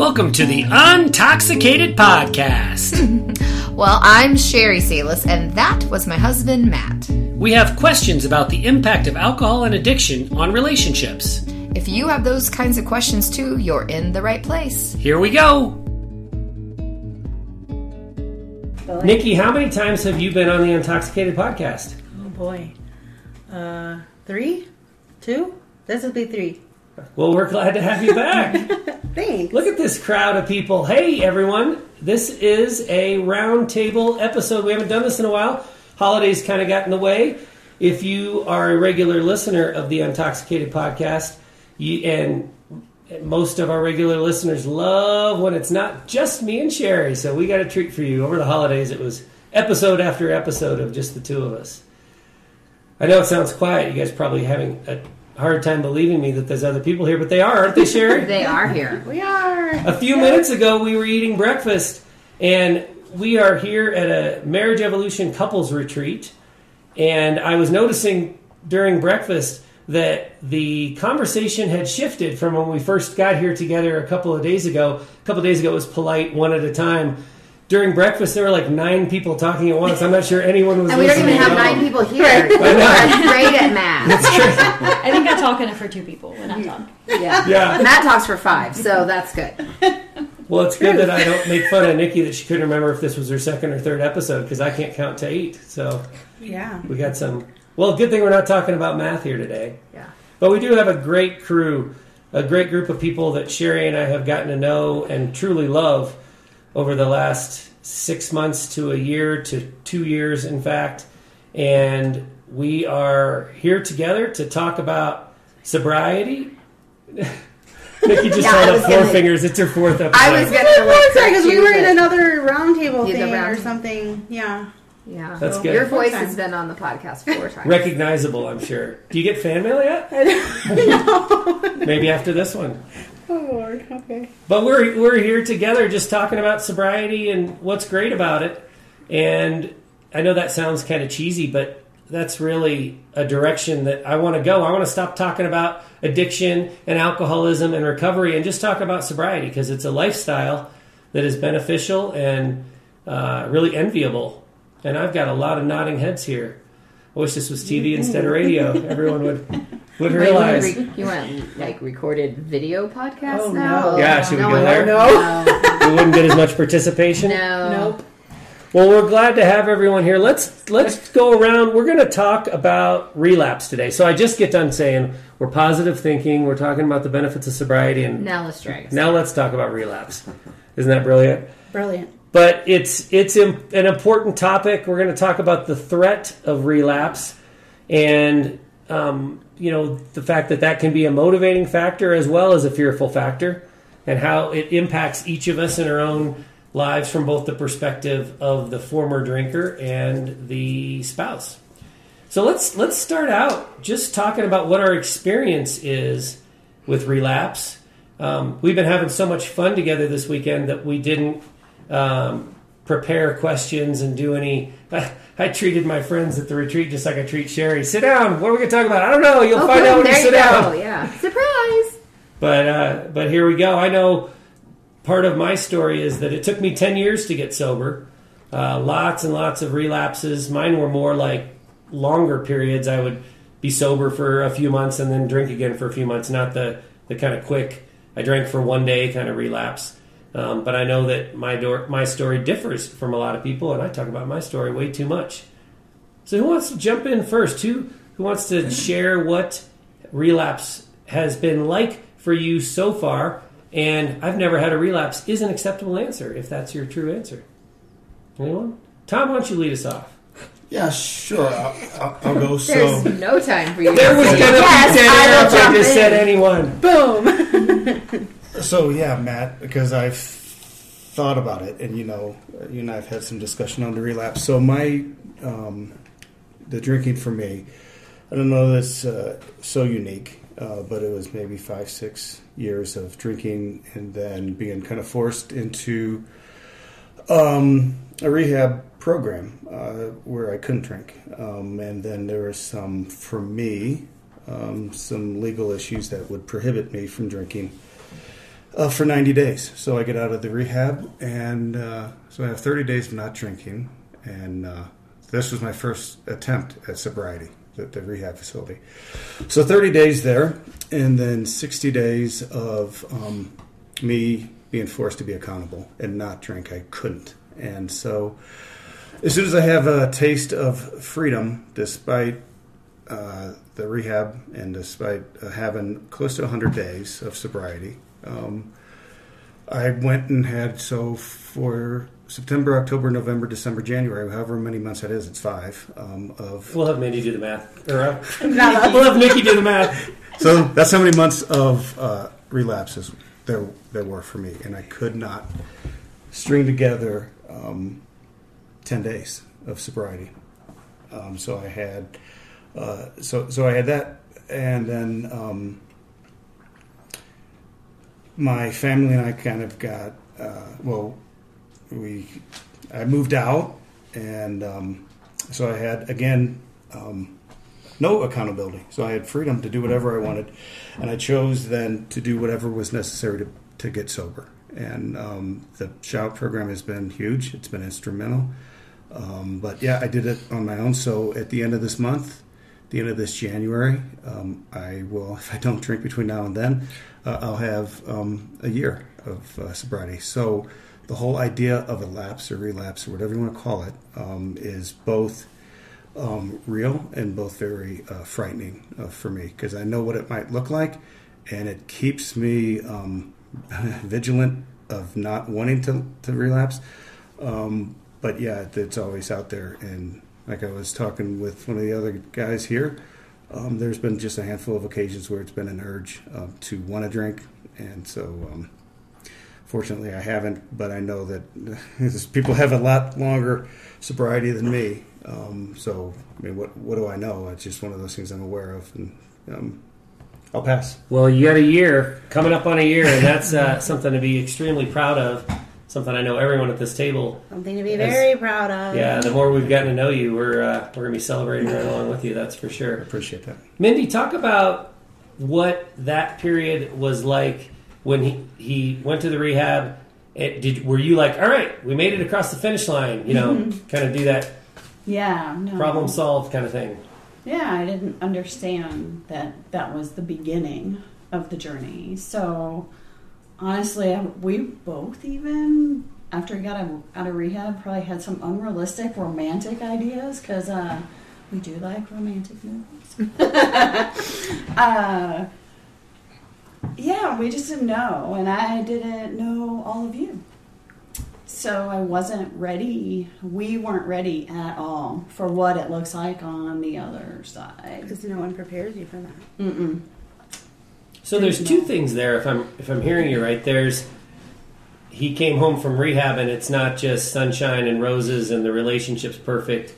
Welcome to the Untoxicated Podcast. Well, I'm Sherry Salis, and that was my husband, Matt. We have questions about the impact of alcohol and addiction on relationships. If you have those kinds of questions too, you're in the right place. Here we go. Nikki, how many times have you been on the Untoxicated Podcast? Oh boy. Uh, three? Two? This would be three. Well, we're glad to have you back. Thanks. Look at this crowd of people. Hey, everyone. This is a roundtable episode. We haven't done this in a while. Holidays kind of got in the way. If you are a regular listener of the Untoxicated podcast, you, and most of our regular listeners love when it's not just me and Sherry. So we got a treat for you. Over the holidays, it was episode after episode of just the two of us. I know it sounds quiet. You guys probably having a hard time believing me that there's other people here, but they are, aren't they, Sherry? They are here. We are. A few minutes ago, we were eating breakfast, and we are here at a Marriage Evolution couples retreat. And I was noticing during breakfast that the conversation had shifted from when we first got here together a couple of days ago. A couple of days ago, it was polite, one at a time. During breakfast, there were like nine people talking at once. I'm not sure anyone was And we don't even have nine people here. I know. We're great at math. It's crazy. I think I talk enough for two people when I talk. Yeah. Yeah. Matt talks for five, so that's good. Well, it's good that I don't make fun of Nikki that she couldn't remember if this was her second or third episode because I can't count to eight. So Yeah. we got some. Well, good thing we're not talking about math here today. Yeah. But we do have a great crew, a great group of people that Sherry and I have gotten to know and truly love over the last six months to a year to two years, in fact. And we are here together to talk about sobriety. Nikki just Yeah, I held up was four gonna- fingers. It's her fourth episode. I was gonna Because we were in another roundtable Yeah, thing round- or something. Yeah. Yeah. That's good. Your voice has been on the podcast four times. recognizable, I'm sure. Do you get fan mail yet? Maybe after this one. But we're we're here together just talking about sobriety and what's great about it. And I know that sounds kind of cheesy, but that's really a direction that I want to go. I want to stop talking about addiction and alcoholism and recovery and just talk about sobriety because it's a lifestyle that is beneficial and uh, really enviable. And I've got a lot of nodding heads here. I wish this was TV instead of radio. Everyone would would Wait, you realize. want, re- you want like recorded video podcast Oh, now? no. Yeah, should we no, go there? don't- we wouldn't get as much participation. No. Nope. Well, we're glad to have everyone here. Let's let's go around. We're going to talk about relapse today. So I just get done saying we're positive thinking. We're talking about the benefits of sobriety, and Now let's drag now let's talk about relapse. Isn't that brilliant? Brilliant. But it's it's an important topic. We're going to talk about the threat of relapse, and um, you know the fact that that can be a motivating factor as well as a fearful factor, and how it impacts each of us in our own lives from both the perspective of the former drinker and the spouse. So let's let's start out just talking about what our experience is with relapse. Um, we've been having so much fun together this weekend that we didn't um, prepare questions and do any. I, I treated my friends at the retreat just like I treat Sherry. Sit down. What are we going to talk about? I don't know. You'll Oh, find boom, out when there you you sit go. down. Yeah. Surprise. But uh, but here we go. I know part of my story is that it took me ten years to get sober. Uh, lots and lots of relapses. Mine were more like longer periods. I would be sober for a few months and then drink again for a few months. Not the the kind of quick. I drank for one day kind of relapse. Um, but I know that my door, my story differs from a lot of people, and I talk about my story way too much. So who wants to jump in first? Who who wants to share what relapse has been like for you so far? And I've never had a relapse is an acceptable answer if that's your true answer. Anyone? Tom, why don't you lead us off? Yeah, sure. I'll, I'll, I'll go. There's So, no time for you. There to was say, gonna yes, be dead I air will if I just said anyone. Boom. so yeah, Matt, because I've thought about it, and you know, you and I have had some discussion on the relapse. So my, um, the drinking for me, I don't know that's uh, so unique, uh, but it was maybe five, six years of drinking, and then being kind of forced into um, a rehab program uh, where I couldn't drink, um, and then there was some for me um, some legal issues that would prohibit me from drinking. Uh, for 90 days. So I get out of the rehab, and uh, so I have 30 days of not drinking. And uh, this was my first attempt at sobriety at the rehab facility. So 30 days there, and then 60 days of um, me being forced to be accountable and not drink. I couldn't. And so as soon as I have a taste of freedom, despite uh, the rehab and despite uh, having close to 100 days of sobriety, um, I went and had so for September, October, November, December, January, however many months that is, it's five um, of. We'll have Mandy do the math. Or, uh, we'll have Nikki do the math. So that's how many months of uh, relapses there there were for me, and I could not string together um, ten days of sobriety. Um, so I had uh, so so I had that, and then um, my family and I kind of got uh, well. We I moved out, and um, so I had again um, no accountability. So I had freedom to do whatever I wanted, and I chose then to do whatever was necessary to to get sober. And um, the shout program has been huge. It's been instrumental. Um, but yeah, I did it on my own. So at the end of this month, the end of this January, um, I will, if I don't drink between now and then, uh, I'll have um, a year of uh, sobriety. So the whole idea of a lapse or relapse or whatever you want to call it um, is both um, real and both very uh, frightening uh, for me because I know what it might look like, and it keeps me um, vigilant of not wanting to, to relapse. Um, but yeah, it's always out there. And like I was talking with one of the other guys here, um, there's been just a handful of occasions where it's been an urge uh, to want to drink. And so, um, fortunately, I haven't, but I know that people have a lot longer sobriety than me. Um, so, I mean, what, what do I know? It's just one of those things I'm aware of. And um, I'll pass. Well, you got a year coming up on a year, and that's uh, something to be extremely proud of. Something I know everyone at this table. Something to be very proud of. Yeah, the more we've gotten to know you, we're uh, we're gonna be celebrating right along with you. That's for sure. Appreciate that. Mindy, talk about what that period was like when he he went to the rehab. It, did were you like, all right, we made it across the finish line? You know, kind of do that Yeah, no. problem solved kind of thing. Yeah, I didn't understand that that was the beginning of the journey. So, honestly, I- we both even after we got out of rehab probably had some unrealistic romantic ideas because uh, we do like romantic movies. uh, yeah, we just didn't know, and I didn't know all of you. So I wasn't ready. We weren't ready at all for what it looks like on the other side. Because no one prepares you for that. Mm-mm. So there's two things there. If I'm if I'm hearing you right, there's he came home from rehab and it's not just sunshine and roses and the relationship's perfect,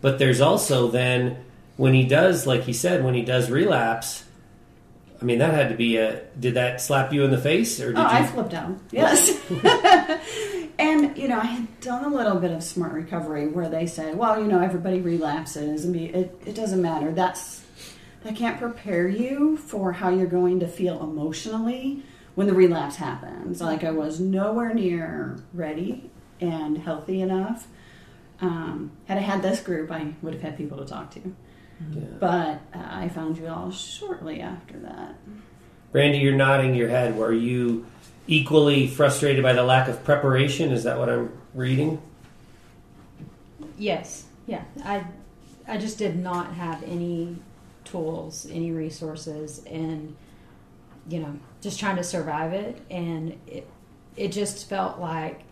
but there's also then when he does, like he said, when he does relapse. I mean, that had to be a. Did that slap you in the face, or did Oh, you? I flipped out. Yes. and, you know, I had done a little bit of smart recovery where they said, well, you know, everybody relapses and it, it doesn't matter. That's, that can't prepare you for how you're going to feel emotionally when the relapse happens. Like, I was nowhere near ready and healthy enough. Um, had I had this group, I would have had people to talk to. Yeah. But uh, I found you all shortly after that. Brandy, you're nodding your head. Were you equally frustrated by the lack of preparation? Is that what I'm reading? Yes, yeah. I I just did not have any tools, any resources, and you know, just trying to survive it. And it it just felt like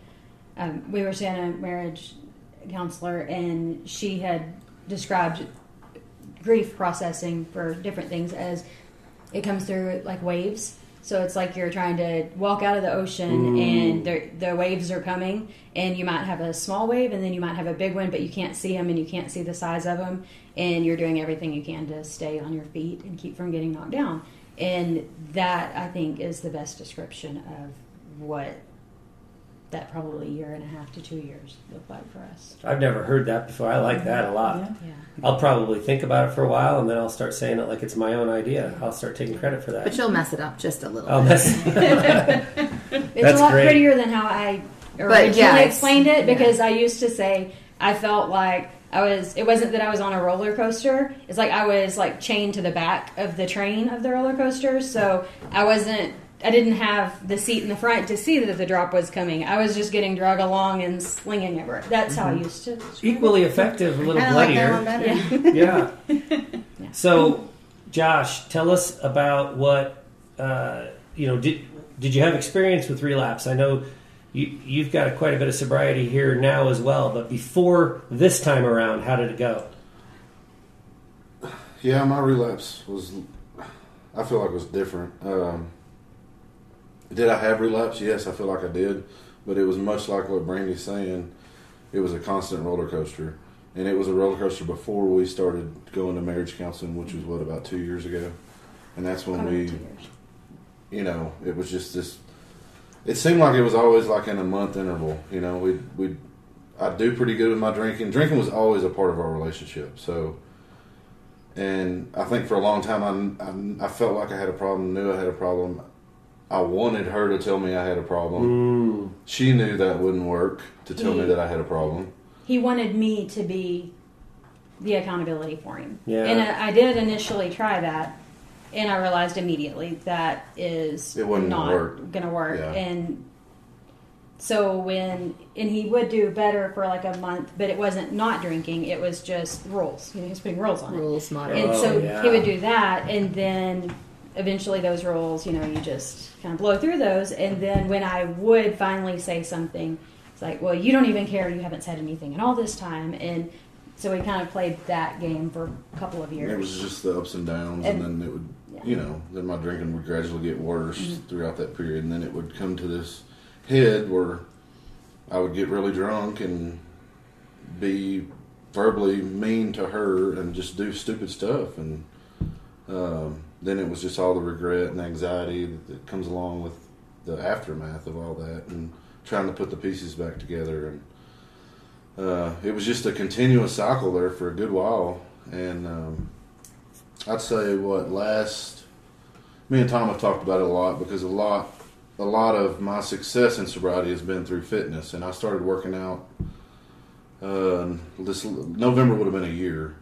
um, we were seeing a marriage counselor, and she had described grief processing for different things as it comes through like waves. So it's like you're trying to walk out of the ocean and the the waves are coming, and you might have a small wave and then you might have a big one, but you can't see them and you can't see the size of them, and you're doing everything you can to stay on your feet and keep from getting knocked down. And that I think is the best description of what that probably a year and a half to two years looked like for us. I've never heard that before. I like that a lot. Yeah. Yeah. I'll probably think about it for a while, and then I'll start saying it like it's my own idea. I'll start taking credit for that. But you'll mess it up just a little. I'll bit. mess. It's That's a lot great. prettier than how I originally yeah, explained it because I used to say I felt like I was. It wasn't that I was on a roller coaster. It's like I was like chained to the back of the train of the roller coaster. So I wasn't. I didn't have the seat in the front to see that the drop was coming. I was just getting drug along and slinging it. That's how I used to. describe it. Equally effective, a little I like that bloodier. yeah. So, Josh, tell us about what uh, you know. Did did you have experience with relapse? I know you you've got quite a bit of sobriety here now as well. But before this time around, how did it go? Yeah, my relapse was, I feel like it was different. Um, did I have relapse? Yes, I feel like I did, but it was much like what Brandy's saying. It was a constant roller coaster, and it was a roller coaster before we started going to marriage counseling, which was what about two years ago, and that's when we, you know, it was just this. It seemed like it was always like in a month interval. You know, we we, I do pretty good with my drinking. Drinking was always a part of our relationship, so and I think for a long time I, I, I felt like I had a problem, knew I had a problem. I wanted her to tell me I had a problem. Mm, She knew that wouldn't work to tell me that I had a problem. he wanted me to be the accountability for him. Yeah. And I I did initially try that, and I realized immediately that is It wasn't not gonna work. going to work. Yeah. And so when and he would do better for like a month, but it wasn't not drinking; it was just rules. You know, he was putting rules on it. Rules model. And Oh, so yeah. he would do that, and then eventually those roles, you know, you just kind of blow through those. And then when I would finally say something, it's like, well, you don't even care. You haven't said anything in all this time. And so we kind of played that game for a couple of years. it was just the ups and downs, and, And- then it would, yeah. you know, then my drinking would gradually get worse Mm-hmm. throughout that period, and then it would come to this head where I would get really drunk and be verbally mean to her and just do stupid stuff, and um, then it was just all the regret and anxiety that, comes along with the aftermath of all that, and trying to put the pieces back together and. Uh, it was just a continuous cycle there for a good while, and um, I'd say what last. Me and Tom have talked about it a lot because a lot, a lot of my success in sobriety has been through fitness, and I started working out. Uh, this November would have been a year,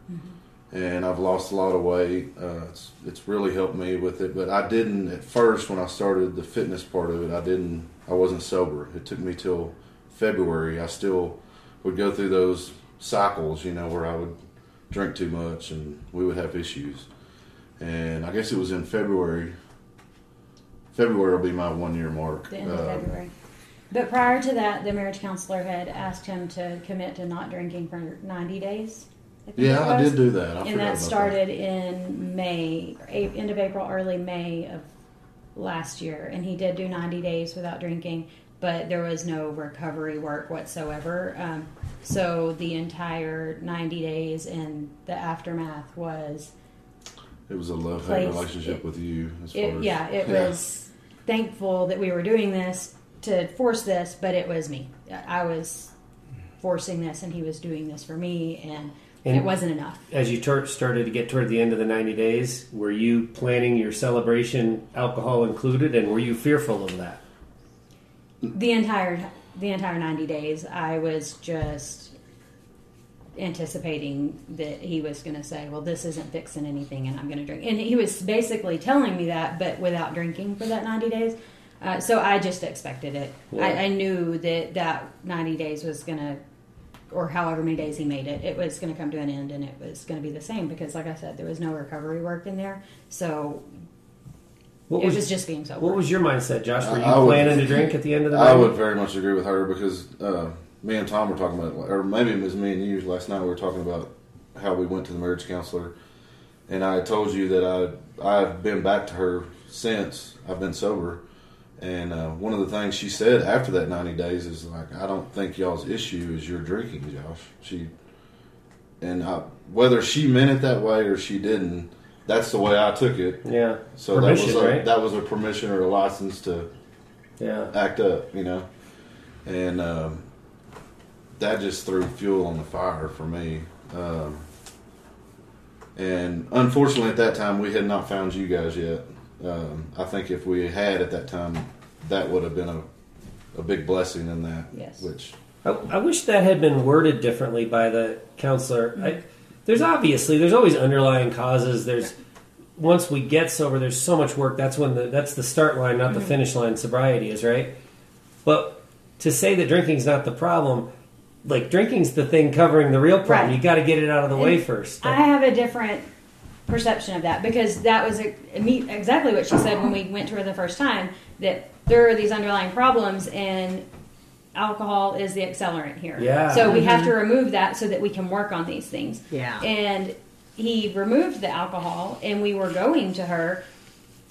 and I've lost a lot of weight. Uh, it's it's really helped me with it, but I didn't at first when I started the fitness part of it. I didn't. I wasn't sober. It took me till February. I still would go through those cycles, you know, where I would drink too much and we would have issues. And I guess it was in February. February will be my one year mark. the end of Uh, February. But prior to that, the marriage counselor had asked him to commit to not drinking for 90 days. I Yeah, I did do that. I and that started in May, end of April, early May of last year. And he did do 90 days without drinking, but there was no recovery work whatsoever. Um, so the entire 90 days and the aftermath was, It was a love hate relationship it- with you. As far it, as, yeah, it was thankful that we were doing this to force this, but it was me. I was forcing this, and he was doing this for me, and, And- it wasn't enough. As you started to get toward the end of the 90 days, were you planning your celebration, alcohol included, and were you fearful of that? the entire the entire 90 days i was just anticipating that he was going to say well this isn't fixing anything and i'm going to drink and he was basically telling me that but without drinking for that 90 days uh, so i just expected it Yeah. I, I knew that that 90 days was going to or however many days he made it it was going to come to an end and it was going to be the same because like i said there was no recovery work in there so What it was, was just being sober what was your mindset, Josh? Were you I- I would- planning to drink at the end of the night? I would very much agree with her because uh, me and Tom were talking about, or maybe it was me and you last night. We were talking about how we went to the marriage counselor, and I told you that I I've been back to her since I've been sober. And uh, one of the things she said after that ninety days is like, I don't think y'all's issue is your drinking, Josh. She and I, whether she meant it that way or she didn't, that's the way I took it. Yeah. So Permission, that was a, right? that was a permission or a license to Yeah. act up, you know. and um, that just threw fuel on the fire for me. Um, and unfortunately, at that time, we had not found you guys yet. Um, I think if we had at that time, that would have been a, a big blessing in that. Yes. Which I, I wish that had been worded differently by the counselor. I, there's obviously there's always underlying causes. There's once we get sober, there's so much work. That's when the that's the start line, not the finish line. Sobriety is right. But to say that drinking's not the problem, like drinking's the thing covering the real problem. Right. You got to get it out of the way first. I have a different perception of that because that was a, me- exactly what she said when we went to her the first time that there are these underlying problems and alcohol is the accelerant here. Yeah. So we have to mm-hmm. remove that so that we can work on these things. Yeah. And he removed the alcohol and we were going to her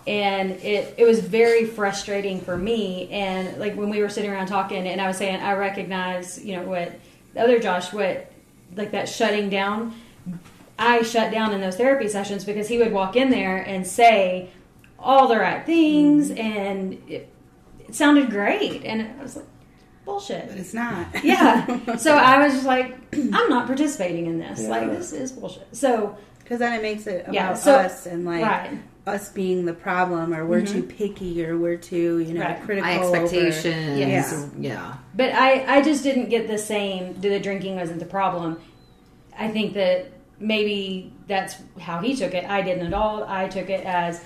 and it, it was very frustrating for me and like when we were sitting around talking and i was saying i recognize you know what the other josh what like that shutting down i shut down in those therapy sessions because he would walk in there and say all the right things mm-hmm. and it, it sounded great and i was like bullshit But it's not. yeah so i was just like i'm not participating in this like this is bullshit so Because then it makes it about Yeah, so- us and like right us being the problem, or we're too mm-hmm. picky, or we're too you know Right. critical. My over- expectations. Yeah. Yeah. But I, I just didn't get the same. The drinking wasn't the problem. I think that maybe that's how he took it. I didn't at all. I took it as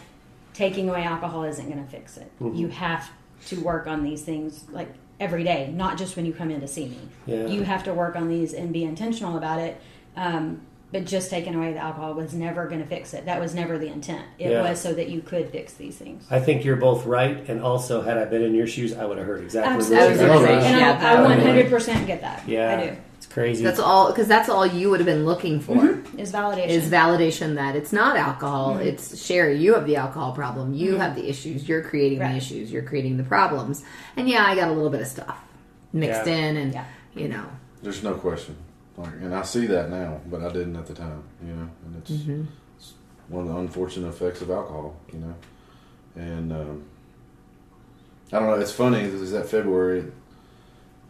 taking away alcohol isn't going to fix it. You have to work on these things like every day, not just when you come in to see me. Yeah. You have to work on these and be intentional about it. Um, but just taking away the alcohol was never going to fix it. That was never the intent. It Yeah. was so that you could fix these things. I think you're both right, and also had I been in your shoes, I would have heard exactly. Absolutely. what was you're gonna say, saying. And Yeah, I, I 100% get that. Yeah, I do. It's crazy. That's all because that's all you would have been looking for Is validation. is validation that it's not alcohol. Mm-hmm. It's Sherry. You have the alcohol problem. You have the issues. You're creating Right. the issues. You're creating the problems. And yeah, I got a little bit of stuff mixed Yeah. in, and Yeah. you know, there's no question. Like, and I see that now, but I didn't at the time. You know, and it's, it's one of the unfortunate effects of alcohol. You know, and um, I don't know. It's funny. Is that February?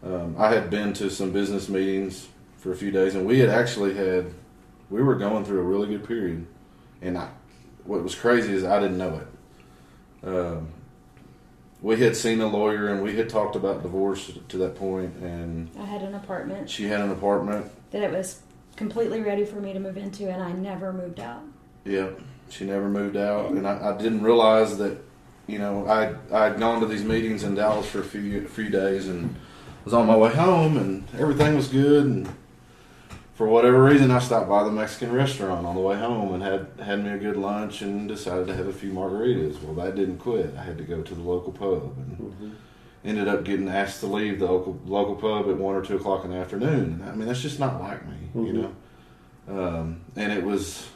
Um, I had been to some business meetings for a few days, and we had actually had we were going through a really good period, and I, what was crazy is I didn't know it. Um, we had seen a lawyer, and we had talked about divorce to that point, and I had an apartment she had an apartment. that it was completely ready for me to move into, and I never moved out. Yeah, she never moved out, and I, I didn't realize that. You know, I I'd gone to these meetings in Dallas for a few few days, and was on my way home, and everything was good. And for whatever reason, I stopped by the Mexican restaurant on the way home and had had me a good lunch, and decided to have a few margaritas. Well, that didn't quit. I had to go to the local pub, and ended up getting asked to leave the local local pub at one or two o'clock in the afternoon. And I mean, that's just not like me, you know. Um, and it was,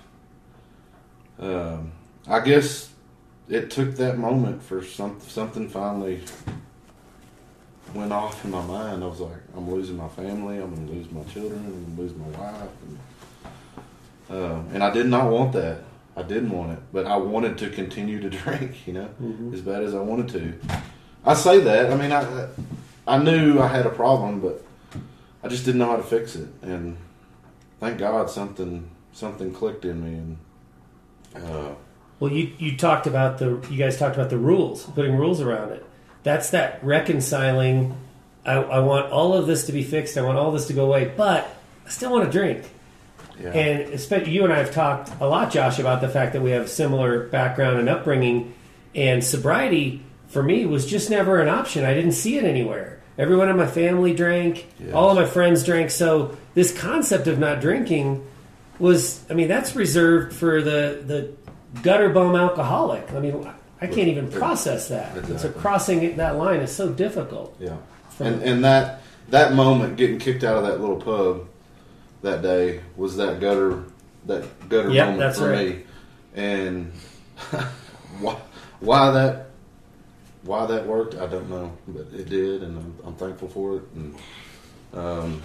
um, I guess, it took that moment for some something finally went off in my mind. I was like, I'm losing my family. I'm going to lose my children. I'm going to lose my wife. And, uh, and I did not want that. I didn't want it, but I wanted to continue to drink. You know, as bad as I wanted to. I say that. I mean, I I knew I had a problem, but I just didn't know how to fix it. And thank God something something clicked in me. And uh, Well, you you talked about the you guys talked about the rules, putting rules around it. That's that reconciling. I, I want all of this to be fixed. I want all this to go away, but I still want to drink. yeah, And you and I have talked a lot, Josh, about the fact that we have similar background and upbringing, and sobriety for me was just never an option. I didn't see it anywhere. Everyone in my family drank. Yes. All of my friends drank. So this concept of not drinking was, I mean, that's reserved for the the gutter bum alcoholic. I mean, I can't even process that. And So crossing that line is so difficult. Yeah, and and that that moment getting kicked out of that little pub that day was that gutter that gutter Yep, moment that's for right. me, and why why that why that worked I don't know, but it did, and I'm, I'm thankful for it. And um,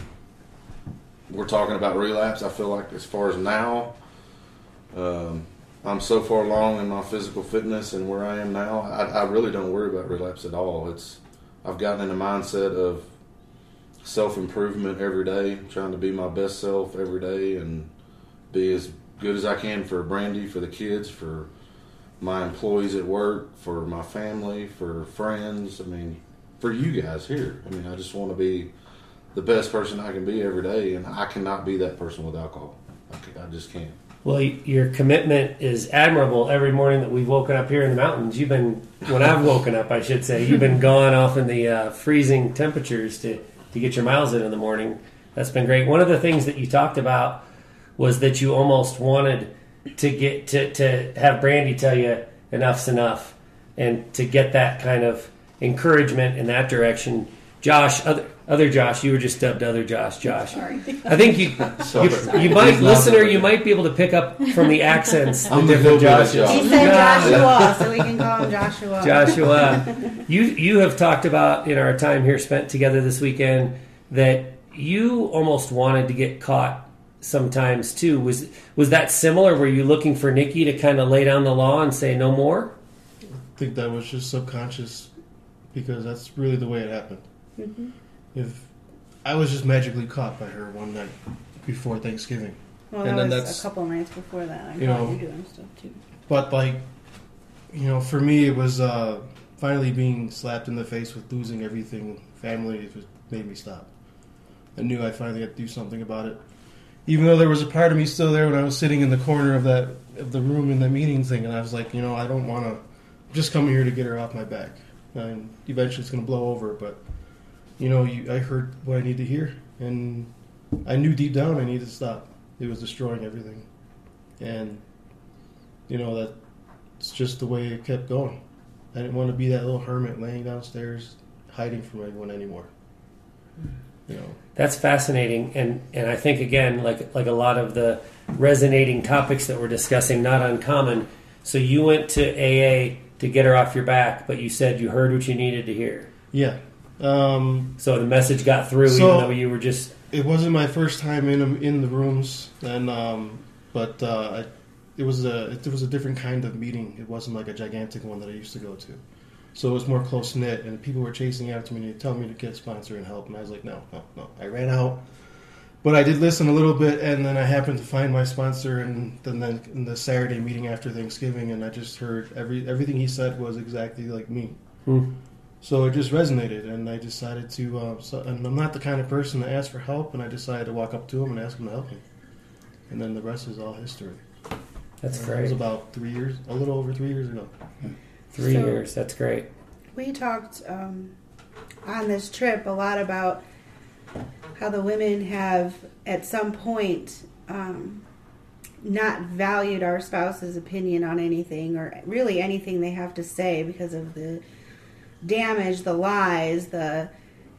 we're talking about relapse. I feel like as far as now. Um, I'm so far along in my physical fitness and where I am now. I, I really don't worry about relapse at all. It's I've gotten in a mindset of self improvement every day, trying to be my best self every day, and be as good as I can for Brandy, for the kids, for my employees at work, for my family, for friends. I mean, for you guys here. I mean, I just want to be the best person I can be every day, and I cannot be that person with alcohol. I, I just can't. Well, your commitment is admirable. Every morning that we've woken up here in the mountains, you've been when I've woken up, I should say, you've been gone off in the uh, freezing temperatures to to get your miles in in the morning. That's been great. One of the things that you talked about was that you almost wanted to get to to have Brandy tell you enough's enough, and to get that kind of encouragement in that direction. Josh, other other Josh, you were just dubbed other Josh. Josh, Sorry. I think you Sorry. you, you might He's listener, you might be able to pick up from the accents the I'm different hillbilly Joshes. Josh. He said Joshua, so we can call him Joshua. Joshua, you you have talked about in our time here spent together this weekend that you almost wanted to get caught sometimes too. Was was that similar? Were you looking for Nikki to kind of lay down the law and say no more? I think that was just subconscious because that's really the way it happened. If I was just magically caught by her one night before Thanksgiving, Well, And that then was that's- a couple nights before that. I You know- you doing stuff too. but like, you know, for me it was uh, finally being slapped in the face with losing everything, family. It was, made me stop. I knew I finally had to do something about it. Even though there was a part of me still there when I was sitting in the corner of that of the room in the meeting thing, and I was like, you know, I don't want to. Just coming here to get her off my back, and eventually it's going to blow over. But you know, you, I heard what I need to hear, and I knew deep down I needed to stop. It was destroying everything, and you know that it's just the way it kept going. I didn't want to be that little hermit laying downstairs, hiding from everyone anymore. You know, That's fascinating, and and I think again, like like a lot of the resonating topics that we're discussing, not uncommon. So you went to AA to get her off your back, but you said you heard what you needed to hear. yeah. Um, So the message got through, So- even though you were just it wasn't my first time in in the rooms, and um, but uh, I, it was a it was a different kind of meeting. It wasn't like a gigantic one that I used to go to, so it was more close knit. And people were chasing after me to tell me to get a sponsor and help, and I was like, no, no, no. I ran out, but I did listen a little bit, and then I happened to find my sponsor, and then then in the Saturday meeting after Thanksgiving, and I just heard every everything he said was exactly like me. Hmm. So it just resonated, and I decided to. Uh, so, and I'm not the kind of person to ask for help, and I decided to walk up to him and ask him to help me. And then the rest is all history. that's great. It was about three years, a little over three years ago. Three So- years. That's great. We talked um, on this trip a lot about how the women have, at some point, um, not valued our spouse's opinion on anything or really anything they have to say because of the damage, the lies, the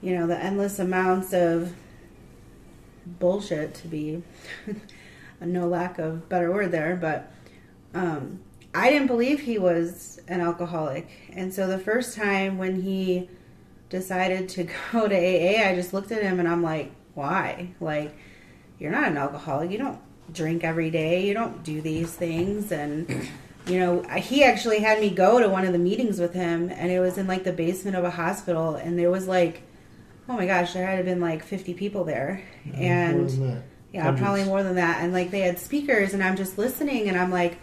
you know the endless amounts of bullshit. To be no lack of better word there, but um, I didn't believe he was an alcoholic. And so the first time when he decided to go to AA, I just looked at him and I'm like, why? Like, you're not an alcoholic. You don't drink every day. You don't do these things. And, you know, he actually had me go to one of the meetings with him, and it was in like the basement of a hospital. And there was like, oh my gosh, there had been like 50 people there. And. Yeah, Hundreds. probably more than that. And like they had speakers, and I'm just listening, and I'm like,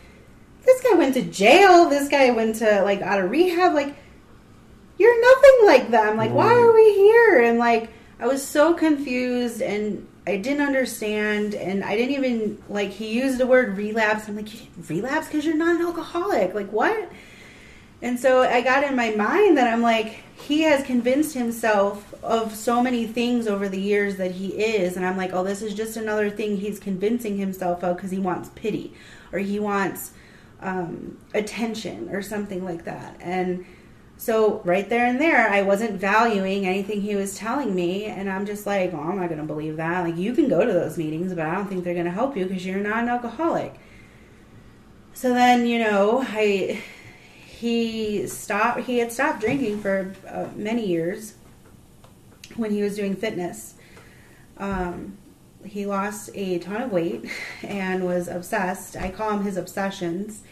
this guy went to jail. This guy went to like out of rehab. Like, you're nothing like them. Like, why are we here? And like, I was so confused, and I didn't understand, and I didn't even like. He used the word relapse. I'm like, relapse because you're not an alcoholic. Like, what? And so I got in my mind that I'm like, he has convinced himself of so many things over the years that he is. And I'm like, oh, this is just another thing he's convincing himself of because he wants pity or he wants um, attention or something like that. And so right there and there, I wasn't valuing anything he was telling me. And I'm just like, oh, I'm not going to believe that. Like, you can go to those meetings, but I don't think they're going to help you because you're not an alcoholic. So then, you know, I he stopped he had stopped drinking for uh, many years when he was doing fitness um, he lost a ton of weight and was obsessed i call him his obsessions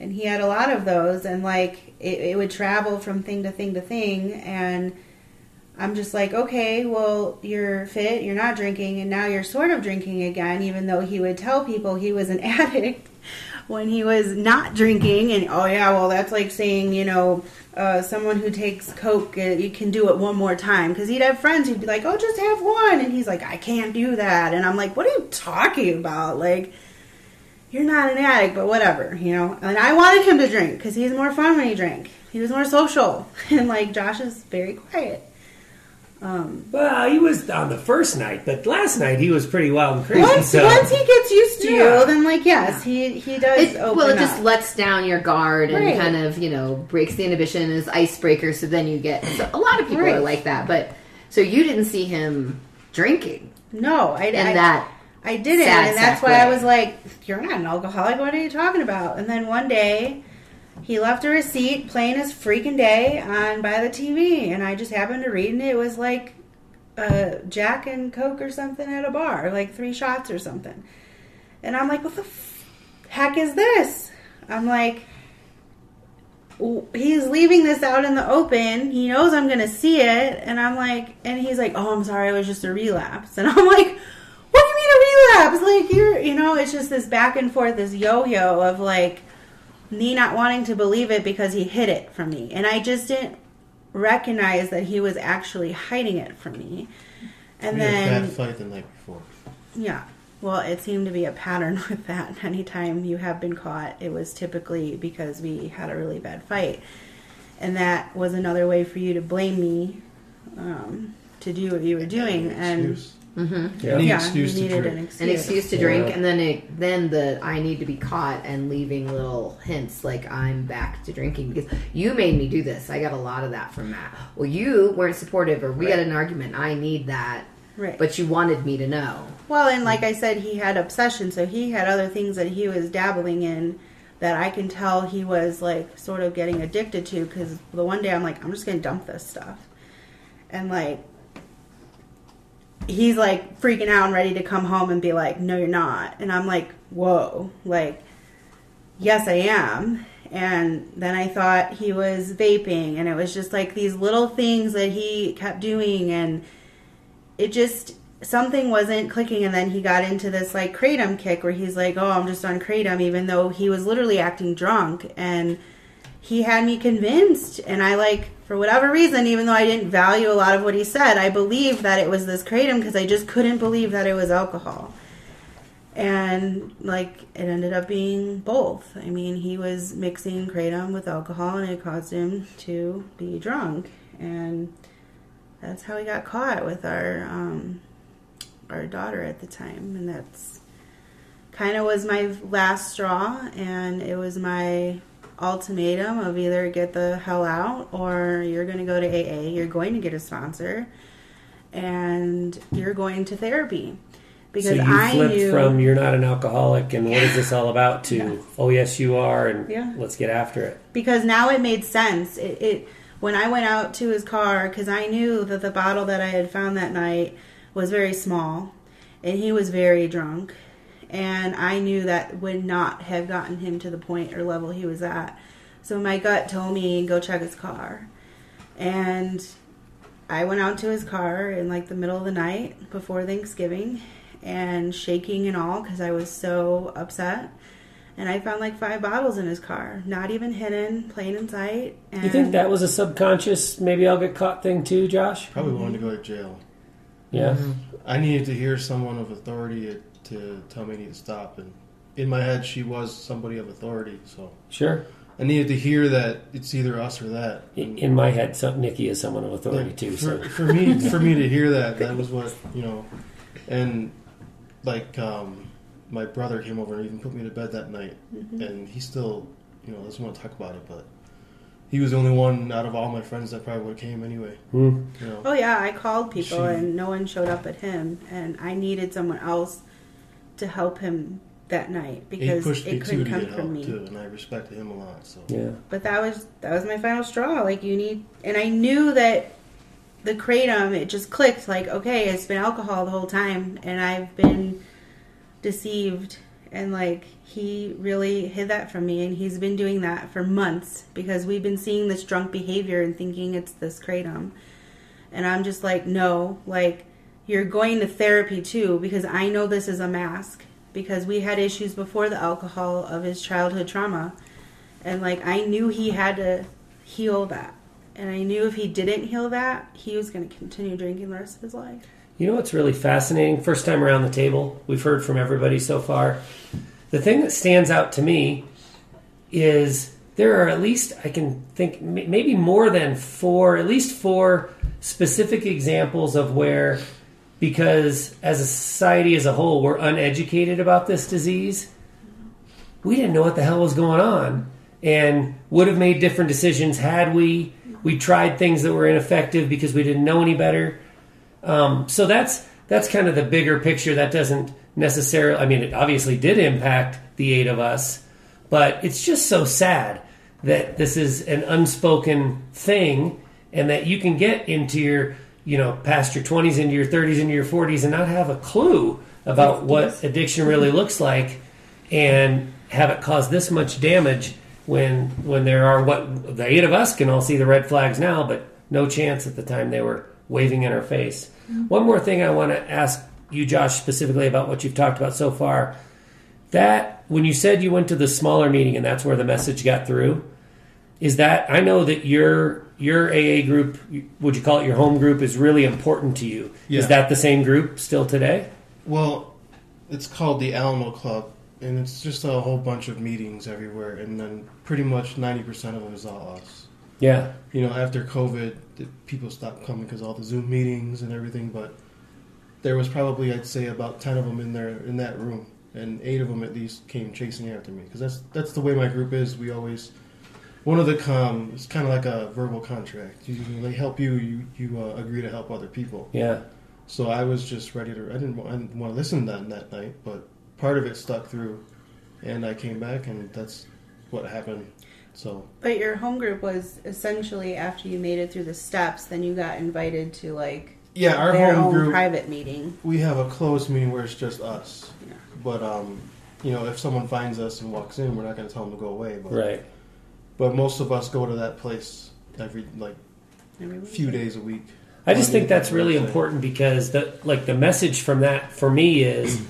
and he had a lot of those and like it, it would travel from thing to thing to thing and I'm just like, okay, well, you're fit, you're not drinking, and now you're sort of drinking again, even though he would tell people he was an addict when he was not drinking. And oh, yeah, well, that's like saying, you know, uh, someone who takes Coke, uh, you can do it one more time. Because he'd have friends who'd be like, oh, just have one. And he's like, I can't do that. And I'm like, what are you talking about? Like, you're not an addict, but whatever, you know. And I wanted him to drink because he's more fun when he drank. He was more social, and like Josh is very quiet. Um, Well, he was on the first night, but last night he was pretty wild and crazy. once so. once he gets used to Yeah. you, then like yes, he he does It, open well, it just lets down your guard and Right. kind of, you know, breaks the inhibition as icebreaker. So then you get so a lot of people Right. are like that. But so you didn't see him drinking no, I, in I that. I didn't, sad and that's why I was like, "You're not an alcoholic. What are you talking about?" And then one day, he left a receipt playing his freaking day on by the TV, and I just happened to read, and it was like uh, Jack and Coke or something at a bar, like three shots or something. And I'm like, "What the f- heck is this?" I'm like. He's leaving this out in the open. He knows I'm gonna see it, and I'm like, and he's like, "Oh, I'm sorry, it was just a relapse." And I'm like, what do a relapse? Like you're, you know, it's just this back and forth, this yo-yo of like me not wanting to believe it because he hid it from me, and I just didn't recognize that he was actually hiding it from me. And we then, bad fight the night before. yeah, well, it seemed to be a pattern with that. Anytime you have been caught, it was typically because we had a really bad fight, and that was another way for you to blame me um, to do what you were doing, and. Excuse. Yeah. Any yeah, excuse you to drink. an excuse. An excuse to drink, Yeah. and then it, then the I need to be caught and leaving little hints like I'm back to drinking because you made me do this. I got a lot of that from Matt. Well, you weren't supportive, or we Right. had an argument. I need that, Right. but you wanted me to know. Well, and like I said, he had obsession, so he had other things that he was dabbling in that I can tell he was like sort of getting addicted to. Because the one day I'm like, I'm just gonna dump this stuff, and like he's like freaking out and ready to come home and be like, No, you're not, and I'm like, Whoa, like yes, I am. And then I thought he was vaping, and it was just like these little things that he kept doing, and it just something wasn't clicking. And then he got into this like kratom kick where he's like, "Oh, I'm just on kratom," even though he was literally acting drunk, and he had me convinced. And I like, for whatever reason, even though I didn't value a lot of what he said, I believed that it was this kratom because I just couldn't believe that it was alcohol and like it ended up being both. I mean, he was mixing kratom with alcohol, and it caused him to be drunk, and that's how he got caught with our um, our daughter at the time, and that's kind of was my last straw, and it was my ultimatum of either get the hell out or you're going to go to AA, you're going to get a sponsor, and you're going to therapy. Because so you I flipped knew from "you're not an alcoholic" and "what is this all about?" to Yeah. "oh yes, you are," and Yeah. let's get after it. because now it made sense. It, it when I went out to his car because I knew that the bottle that I had found that night was very small, and he was very drunk, and I knew that would not have gotten him to the point or level he was at. So my gut told me go check his car, and I went out to his car in like the middle of the night before Thanksgiving, and shaking and all because I was so upset and I found like five bottles in his car, not even hidden, plain in sight. And You think that was a subconscious "maybe I'll get caught" thing too, Josh? Probably wanted to mm-hmm. go to jail. Yeah. I needed to hear someone of authority to tell me I need to stop. And in my head, she was somebody of authority. So Sure. I needed to hear that it's either us or that. In in my head, some, Nikki is someone of authority Yeah, too. For, So for me, for me to hear that, that was what you know, and like um, my brother came over and even put me to bed that night, Mm-hmm. and he still, you know, doesn't want to talk about it, but he was the only one out of all my friends that probably would have came anyway. Hmm. You know, Oh yeah, I called people She- and no one showed up at him, and I needed someone else to help him that night he because pushed it couldn't come get from me. too, and I respected him a lot. So yeah. But that was that was my final straw. Like you need, and I knew that the kratom it just clicked. Like okay, it's been alcohol the whole time, and I've been deceived. And like he really hid that from me, and he's been doing that for months because we've been seeing this drunk behavior and thinking it's this kratom. And I'm just like, no, like you're going to therapy too because I know this is a mask because we had issues before the alcohol of his childhood trauma. And like I knew he had to heal that. And I knew if he didn't heal that, he was going to continue drinking the rest of his life. You know what's really fascinating? First time around the table, we've heard from everybody so far. The thing that stands out to me is there are at least, I can think, maybe more than four, at least four specific examples of where, because as a society as a whole, we're uneducated about this disease, we didn't know what the hell was going on and would have made different decisions had we. We tried things that were ineffective because we didn't know any better. Um, so that's that's kind of the bigger picture. That doesn't necessarily. I mean, it obviously did impact the eight of us, but it's just so sad that this is an unspoken thing, and that you can get into your you know past your twenties, into your thirties, into your forties, and not have a clue about what addiction really looks like, and have it cause this much damage when when there are what the eight of us can all see the red flags now, but no chance at the time they were waving in our face. Mm-hmm. One more thing I want to ask you, Josh, specifically about what you've talked about so far. That when you said you went to the smaller meeting and that's where the message got through, is that I know that your your AA group, would you call it your home group, is really important to you. Yeah. Is that the same group still today? Well, it's called the Alamo Club, and it's just a whole bunch of meetings everywhere, and then pretty much ninety percent of it is all us. Yeah. You know, after COVID, people stopped coming because all the Zoom meetings and everything, but there was probably I'd say about ten of them in there in that room, and eight of them at least came chasing after me because that's that's the way my group is. We always one of the com it's kind of like a verbal contract. You, they help you, you you uh, agree to help other people. Yeah. So I was just ready to. I didn't, I didn't want to listen to that that night, but part of it stuck through, and I came back, and that's what happened. So But your home group was essentially after you made it through the steps, then you got invited to like yeah, our their home own group private meeting. we have a closed meeting where it's just us. Yeah. But um, you know, if someone finds us and walks in, we're not going to tell them to go away. But Right. But most of us go to that place every like Every week. few days a week. I just think that's really website. important because the like the message from that for me is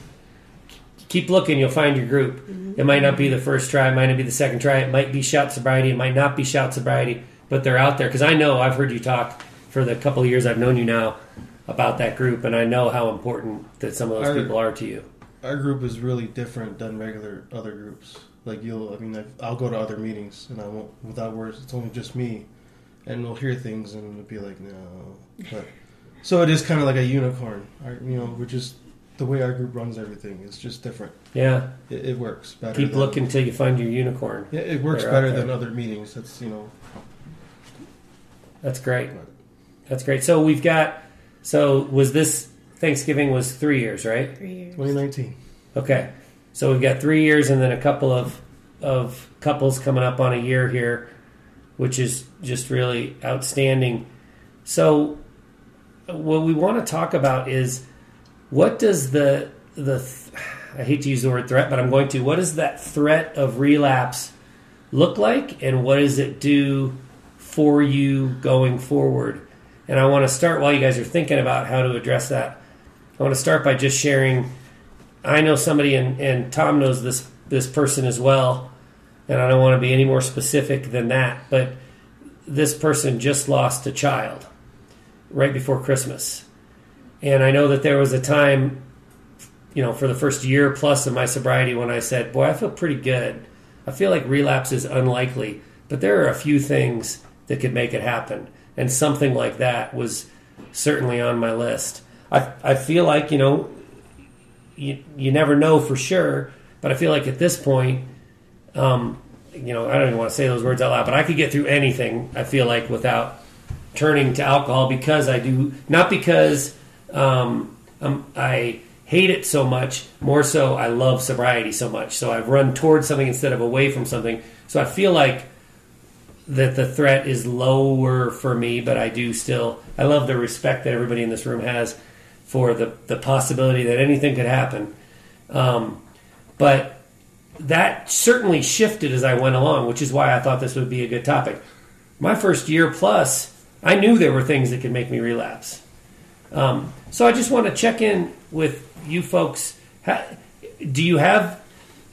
keep looking, you'll find your group. Mm-hmm. It might not be the first try, it might not be the second try, it might be shout sobriety, it might not be shout sobriety, but they're out there because I know I've heard you talk for the couple of years I've known you now about that group, and I know how important that some of those Our- people are to you. Our group is really different than regular other groups. Like you'll, I mean, I've, I'll go to other meetings and I won't without words. It's only just me, and we'll hear things and it'll be like no. But so it is kind of like a unicorn. Our, you know, we're just the way our group runs everything is just different. Yeah, It, it works better. keep than- looking until you find your unicorn. Yeah, it works They're better than other meetings. That's you know. That's great. That's great. So we've got. So was this Thanksgiving was three years, right? Three years. 2019. Okay, so we've got three years and then a couple of of couples coming up on a year here, which is just really outstanding. So, what we want to talk about is what does the the I hate to use the word threat, but I'm going to. What does that threat of relapse look like, and what does it do for you going forward? And I want to start while you guys are thinking about how to address that. I want to start by just sharing I know somebody, and, and Tom knows this this person as well, and I don't want to be any more specific than that. But this person just lost a child right before Christmas, and I know that there was a time, you know, for the first year plus of my sobriety when I said, "Boy, I feel pretty good. I feel like relapse is unlikely, but there are a few things that could make it happen." And something like that was certainly on my list. I I feel like you know you, you never know for sure, but I feel like at this point, um, you know, I don't even want to say those words out loud, but I could get through anything, I feel like, without turning to alcohol because I do, not because um, I hate it so much, more so I love sobriety so much. So I've run towards something instead of away from something. So I feel like that the threat is lower for me, but I do still, I love the respect that everybody in this room has for the, the possibility that anything could happen. Um, but that certainly shifted as I went along, which is why I thought this would be a good topic. My first year plus I knew there were things that could make me relapse. Um, so I just want to check in with you folks. Do you have,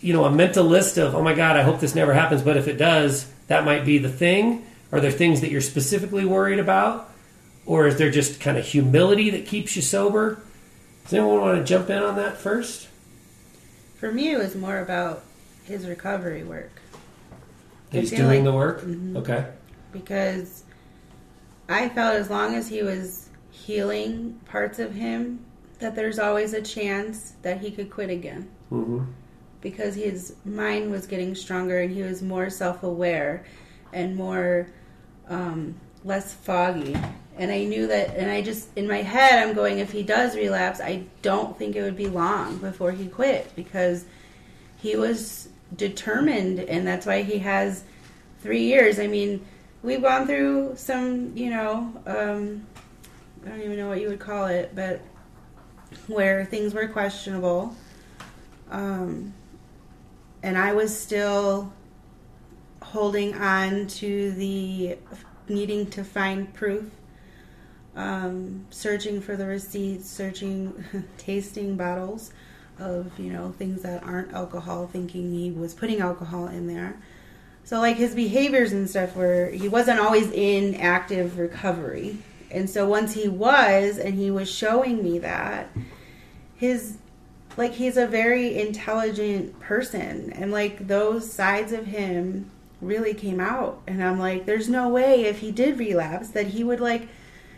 you know, a mental list of, oh my God, I hope this never happens, but if it does, that might be the thing? Are there things that you're specifically worried about? Or is there just kind of humility that keeps you sober? Does anyone want to jump in on that first? For me, it was more about his recovery work He's doing like- the work? Mhm. Okay. because I felt as long as he was healing parts of him, that there's always a chance that he could quit again. hmm because his mind was getting stronger and he was more self-aware and more um, less foggy and i knew that and i just in my head i'm going if he does relapse i don't think it would be long before he quit because he was determined and that's why he has three years. I mean we've gone through some you know um, i don't even know what you would call it but where things were questionable. Um, and I was still holding on to the needing to find proof, um, searching for the receipts, searching, tasting bottles of you know things that aren't alcohol, thinking he was putting alcohol in there. So like his behaviors and stuff were he wasn't always in active recovery. And so once he was and he was showing me that his like he's a very intelligent person and like those sides of him really came out and i'm like there's no way if he did relapse that he would like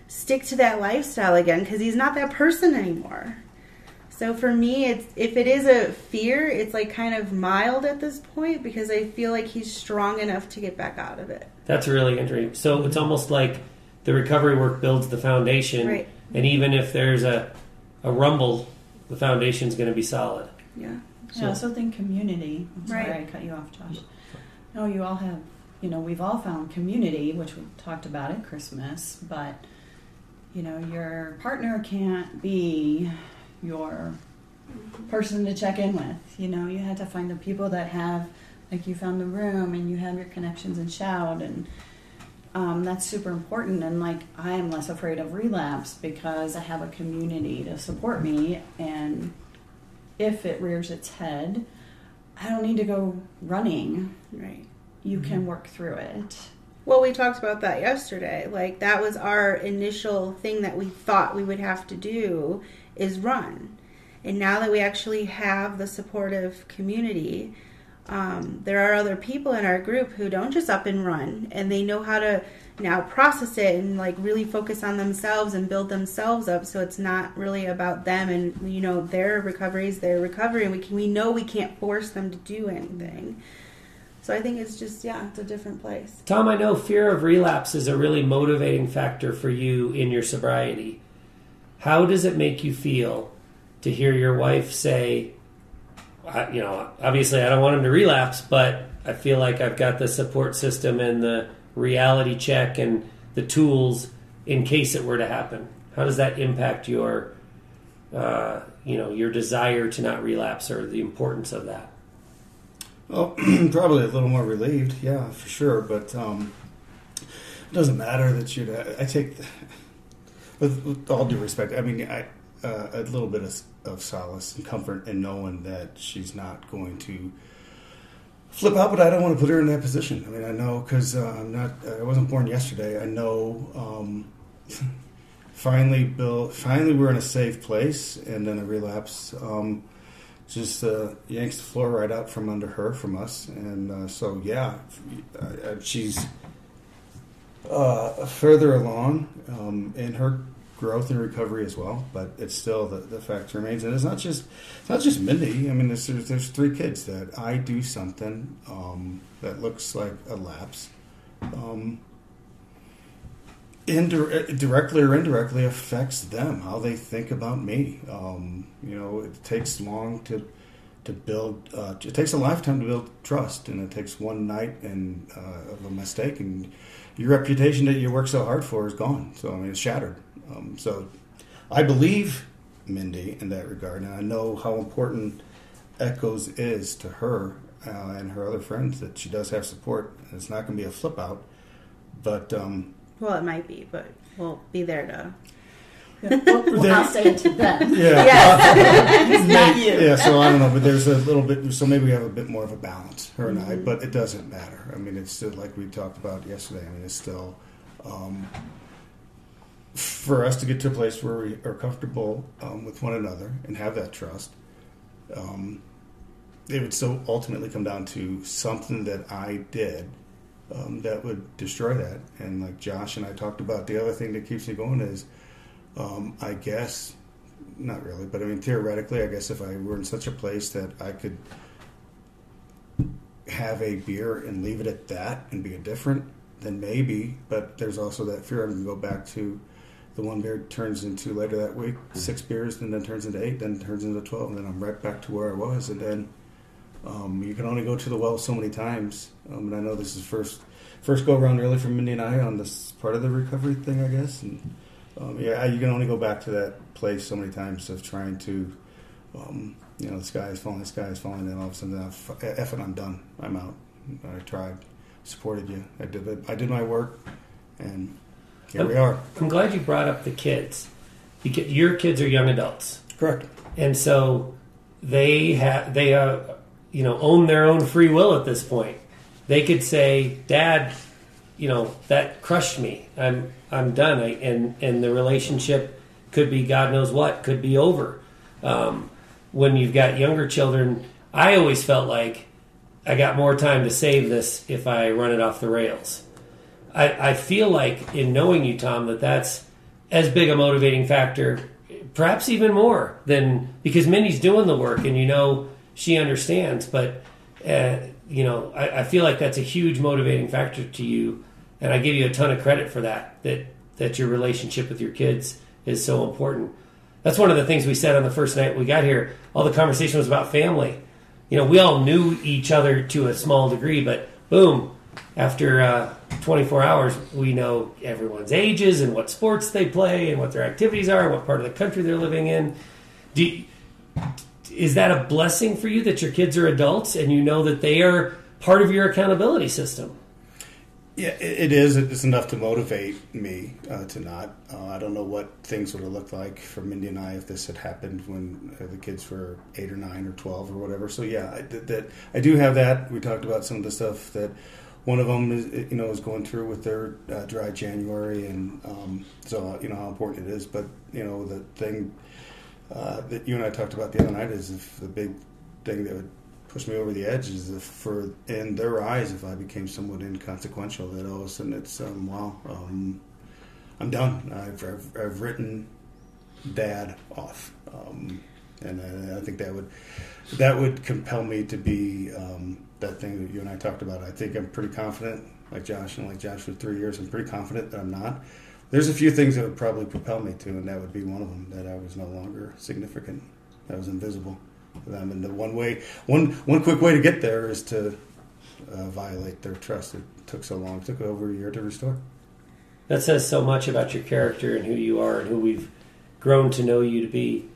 stick to that lifestyle again because he's not that person anymore so for me it's if it is a fear it's like kind of mild at this point because i feel like he's strong enough to get back out of it That's really interesting. So it's almost like the recovery work builds the foundation, Right. and even if there's a a rumble, the foundation's going to be solid. yeah So, I also think community. I'm sorry Right. I cut you off, Josh. No, you all have, you know, we've all found community, which we talked about at Christmas, but, you know, your partner can't be your person to check in with. You know, you had to find the people that have, like, you found the room and you have your connections and shout, and um, that's super important. And, like, I am less afraid of relapse because I have a community to support me, and if it rears its head, I don't need to go running. right You can work through it. Well, we talked about that yesterday. Like that was our initial thing that we thought we would have to do is run. And now that we actually have the supportive community, um, there are other people in our group who don't just up and run, and they know how to now process it and like really focus on themselves and build themselves up. So it's not really about them and you know their recovery is their recovery, and we can we know we can't force them to do anything. So I think it's just yeah, it's a different place. Tom, I know fear of relapse is a really motivating factor for you in your sobriety. How does it make you feel to hear your wife say, you know, obviously I don't want him to relapse, but I feel like I've got the support system and the reality check and the tools in case it were to happen. How does that impact your, uh, you know, your desire to not relapse or the importance of that? Well, probably a little more relieved, yeah, for sure. But um, it doesn't matter that you'd. I take, with, with all due respect, I mean, I, uh, a little bit of, of solace and comfort in knowing that she's not going to flip out. But I don't want to put her in that position. I mean, I know because uh, I'm not. I wasn't born yesterday. I know. Um, finally, Bill. Finally, we're in a safe place, and then a relapse. Um, just uh, yanks the floor right out from under her, from us, and uh, so yeah, uh, uh, she's uh, further along um, in her growth and recovery as well. But it's still the, the fact remains, and it's not just it's not just Mindy. I mean, there's there's, there's three kids that I do something um, that looks like a lapse. Um, indir- directly or indirectly affects them how they think about me. Um, you know it takes long to to build uh, it takes a lifetime to build trust and it takes one night and uh, of a mistake and your reputation that you work so hard for is gone. So i mean it's shattered. Um, so i believe mindy in that regard and i know how important echoes is to her uh, and her other friends that she does have support. It's not going to be a flip out but um, Well, it might be, but we'll be there to. Well, well, I'll say it to them. Yeah. Yes. Not you. Yeah, so I don't know, but there's a little bit. So maybe we have a bit more of a balance, her and I. Mm-hmm. But it doesn't matter. I mean, it's still like we talked about yesterday. I mean, it's still um, for us to get to a place where we are comfortable um, with one another and have that trust. Um, it would still ultimately come down to something that I did um, that would destroy that. And like Josh and I talked about, the other thing that keeps me going is, um, I guess, not really, but I mean theoretically, I guess if I were in such a place that I could have a beer and leave it at that and be indifferent, then maybe. But there's also that fear I'm going to go back to the one beer turns into later that week six beers, and then turns into eight, then turns into twelve, and then I'm right back to where I was, and then. Um, you can only go to the well so many times, um, and I know this is first first go around really for Mindy and I on this part of the recovery thing, I guess. And um, yeah, you can only go back to that place so many times of trying to, um, you know, the sky is falling, the sky is falling, and all of a sudden, I've, F it, I'm done, I'm out. I tried, supported you, I did it, I did my work, and here we are. I'm glad you brought up the kids because your kids are young adults, Correct. and so they have they uh, you know own their own free will at this point. They could say, "Dad, you know that crushed me. I'm I'm done." I, and and the relationship could be God knows what could be over. Um, when you've got younger children, I always felt like I got more time to save this if I run it off the rails. I, I feel like in knowing you, Tom, that that's as big a motivating factor, perhaps even more than because Mindy's doing the work and you know she understands. But uh, you know, I, I feel like that's a huge motivating factor to you, and I give you a ton of credit for that. That that your relationship with your kids is so important. That's one of the things we said on the first night we got here. All the conversation was about family. You know, we all knew each other to a small degree, but boom, after uh, 24 hours, we know everyone's ages and what sports they play and what their activities are, and what part of the country they're living in. Do you, is that a blessing for you that your kids are adults and you know that they are part of your accountability system? Yeah, it is. It's enough to motivate me uh, to not. Uh, I don't know what things would have looked like for Mindy and I if this had happened when uh, the kids were eight or nine or twelve or whatever. So yeah, I, that, that I do have that. We talked about some of the stuff that one of them is you know is going through with their uh, dry January, and um, so you know how important it is. But you know the thing uh, that you and I talked about the other night is if the big thing that would push me over the edge is if for in their eyes if I became somewhat inconsequential that all of a sudden it's um, wow um, I'm done. I've, I've, I've written dad off. Um, and I, I think that would that would compel me to be um, that thing that you and I talked about. I think I'm pretty confident like Josh and like Josh for three years I'm pretty confident that I'm not there's a few things that would probably propel me to and that would be one of them that I was no longer significant I was invisible to them. And the one way, one one quick way to get there is to uh, violate their trust. It took so long. It took over a year to restore. That says so much about your character and who you are and who we've grown to know you to be.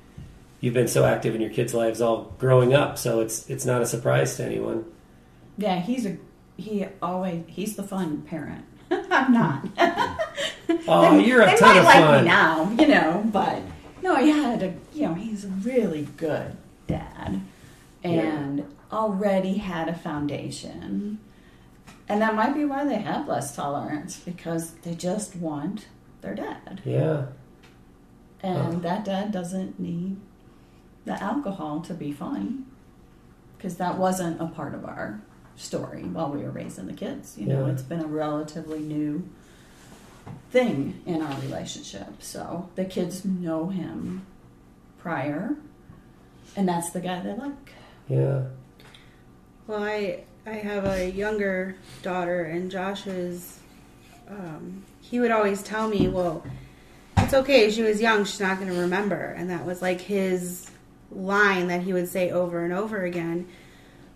You've been so active in your kids' lives all growing up, so it's it's not a surprise to anyone. Yeah, he's a he always he's the fun parent. I'm not. Oh, They- you're a they ton might of like fun. me now, you know, but no, he had a you know he's a really good dad, and already had a foundation, and that might be why they have less tolerance because they just want their dad, Yeah. and Oh. that dad doesn't need the alcohol to be fun because that wasn't a part of our story while we were raising the kids. You know, Yeah. it's been a relatively new thing in our relationship. So the kids know him prior, and that's the guy they like. Yeah. Well, I I have a younger daughter, and Josh is. Um, he would always tell me, "Well, it's okay. She was young. She's not going to remember." And that was like his line that he would say over and over again.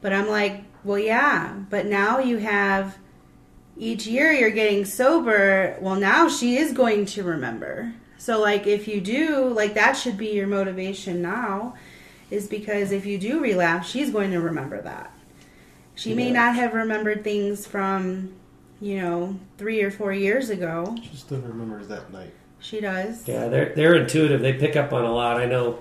But I'm like, "Well, yeah. But now you have each year you're getting sober. Well, now she is going to remember. So, like, if you do, like, that should be your motivation now." is because if you do relapse, she's going to remember that. She may not have remembered things from you know, three or four years ago. She still remembers that night. She does. Yeah, they're they're intuitive. They pick up on a lot. I know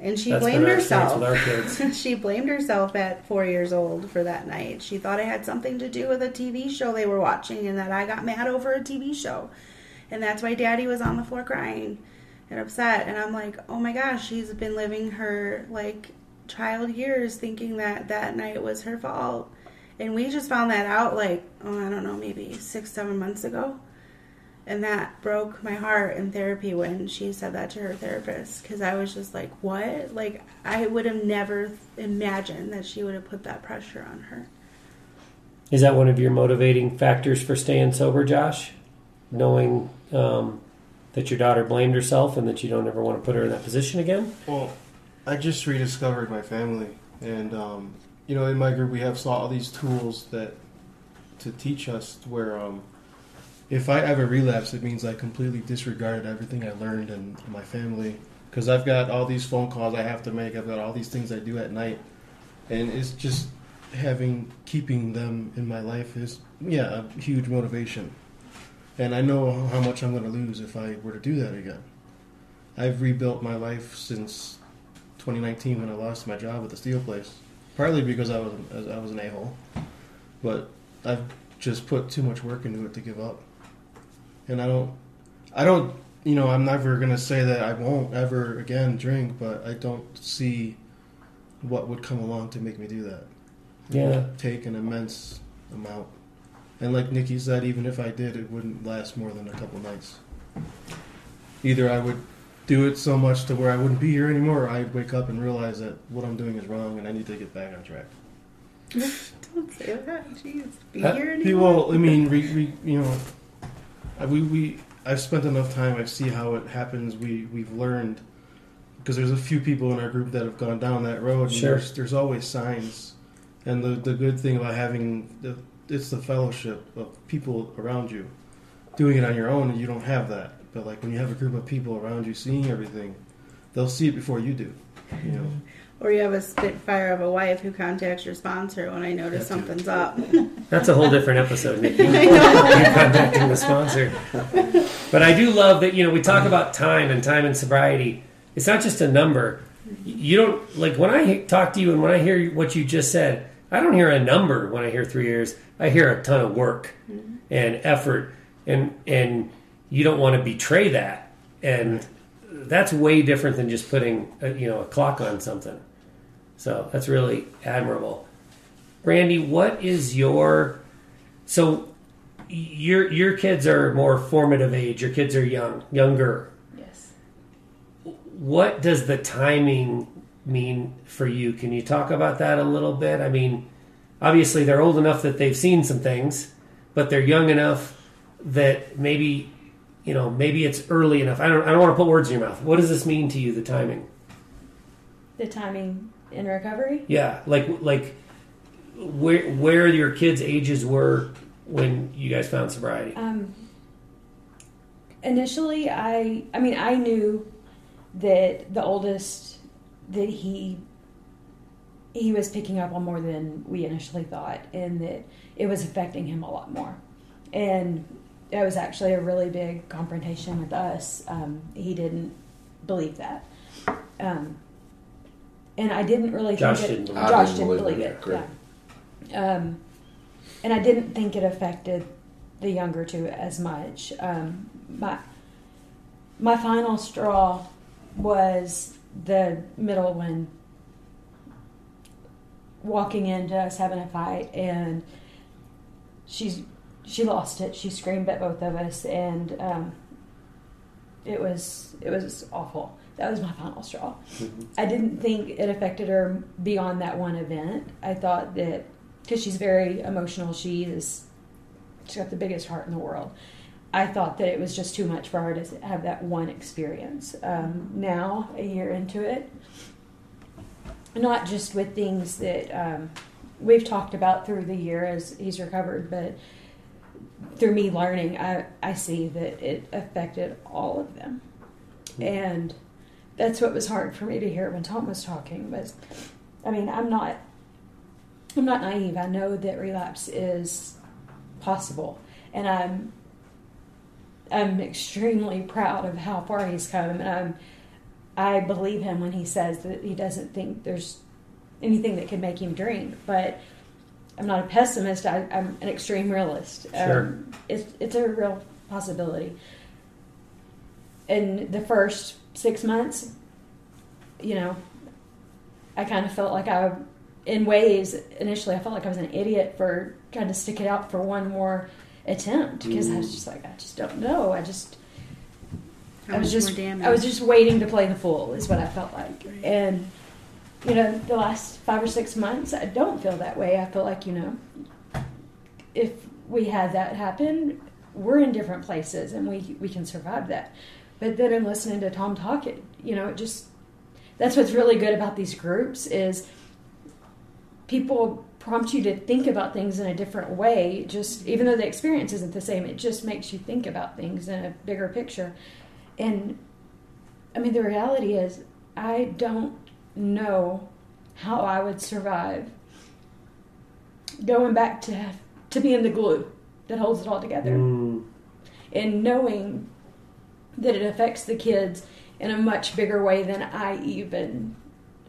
And she that's blamed been our herself. with our kids. she blamed herself at four years old for that night. She thought it had something to do with a TV show they were watching and that I got mad over a TV show. And that's why daddy was on the floor crying and upset. And I'm like, oh my gosh, she's been living her like child years thinking that that night was her fault. And we just found that out like, oh, I don't know, maybe six, seven months ago. And that broke my heart in therapy when she said that to her therapist. Because I was just like, what? Like, I would have never imagined that she would have put that pressure on her. Is that one of your motivating factors for staying sober, Josh? Knowing um, that your daughter blamed herself and that you don't ever want to put her in that position again? Well, I just rediscovered my family, and um, you know, in my group we have saw all these tools that to teach us where um, if I ever relapse, it means I completely disregarded everything I learned in my family because I've got all these phone calls I have to make. I've got all these things I do at night, and it's just having keeping them in my life is yeah a huge motivation. And I know how much I'm going to lose if I were to do that again. I've rebuilt my life since 2019 when I lost my job at the steel place, partly because I was I was an a hole, but I've just put too much work into it to give up. And I don't, I don't, you know, I'm never gonna say that I won't ever again drink, but I don't see what would come along to make me do that. It Yeah. take an immense amount. And like Nikki said, even if I did, it wouldn't last more than a couple nights. Either I would do it so much to where I wouldn't be here anymore, or I'd wake up and realize that what I'm doing is wrong and I need to get back on track. Don't say that. Jeez. Be Uh, here anymore. Well, I mean, re, re, you know, I- we, we I've spent enough time. I see how it happens. We we've learned because there's a few people in our group that have gone down that road. And Sure. There's, there's always signs, and the the good thing about having the it's the fellowship of people around you. Doing it on your own, you don't have that. But like when you have a group of people around you seeing everything, they'll see it before you do. You know. Mm-hmm. Or you have a spitfire of a wife who contacts your sponsor when I notice something's up. That's a whole different episode, Nikki. you contacting the sponsor. But I do love that, you know, we talk about time and time and sobriety. It's not just a number. You don't, like, when I talk to you and when I hear what you just said, I don't hear a number when I hear three years. I hear a ton of work mm-hmm. and effort, and and you don't want to betray that. And that's way different than just putting, a, you know, a clock on something. So that's really admirable. Brandy, what is your so your your kids are more formative age. Your kids are young, younger. Yes. What does the timing mean for you? Can you talk about that a little bit? I mean, obviously they're old enough that they've seen some things, but they're young enough that maybe you know maybe it's early enough. I don't I don't want to put words in your mouth. What does this mean to you? The timing? The timing in recovery. Yeah, like like where where your kids' ages were when you guys found sobriety. Um, initially, I I mean I knew that the oldest that he he was picking up on more than we initially thought, and that it was affecting him a lot more. And it was actually a really big confrontation with us. Um, he didn't believe that. Um, and I didn't really Josh think it, didn't believe. Josh didn't didn't believe, believe it. it. Yeah. Um, and I didn't think it affected the younger two as much. Um, my my final straw was the middle one walking into us having a fight and she's she lost it she screamed at both of us and um, it was it was awful that was my final straw. I didn't think it affected her beyond that one event. I thought that because she's very emotional she is she's got the biggest heart in the world. I thought that it was just too much for her to have that one experience. Um, now, a year into it, not just with things that um, we've talked about through the year as he's recovered, but through me learning, I, I see that it affected all of them. And that's what was hard for me to hear when Tom was talking. Was, I mean, I'm not, I'm not naive. I know that relapse is possible. and I'm I'm extremely proud of how far he's come, and I'm I believe him when he says that he doesn't think there's anything that could make him drink, but. I'm not a pessimist. I, I'm an extreme realist. Sure. Um, it's it's a real possibility. And the first six months, you know, I kind of felt like I, in ways, initially I felt like I was an idiot for trying to stick it out for one more attempt because I was just like, I just don't know. I just, How I was just. I was just waiting to play the fool is what I felt like. And, you know, the last five or six months, I don't feel that way. I feel like, you know, if we had that happen, we're in different places and we, we can survive that. But then I'm listening to Tom talk, it, you know, it just, that's what's really good about these groups is people prompt you to think about things in a different way. Just even though the experience isn't the same it just makes you think about things in a bigger picture. And i mean the reality is i don't know how i would survive going back to to being the glue that holds it all together. Mm. and knowing that it affects the kids in a much bigger way than I even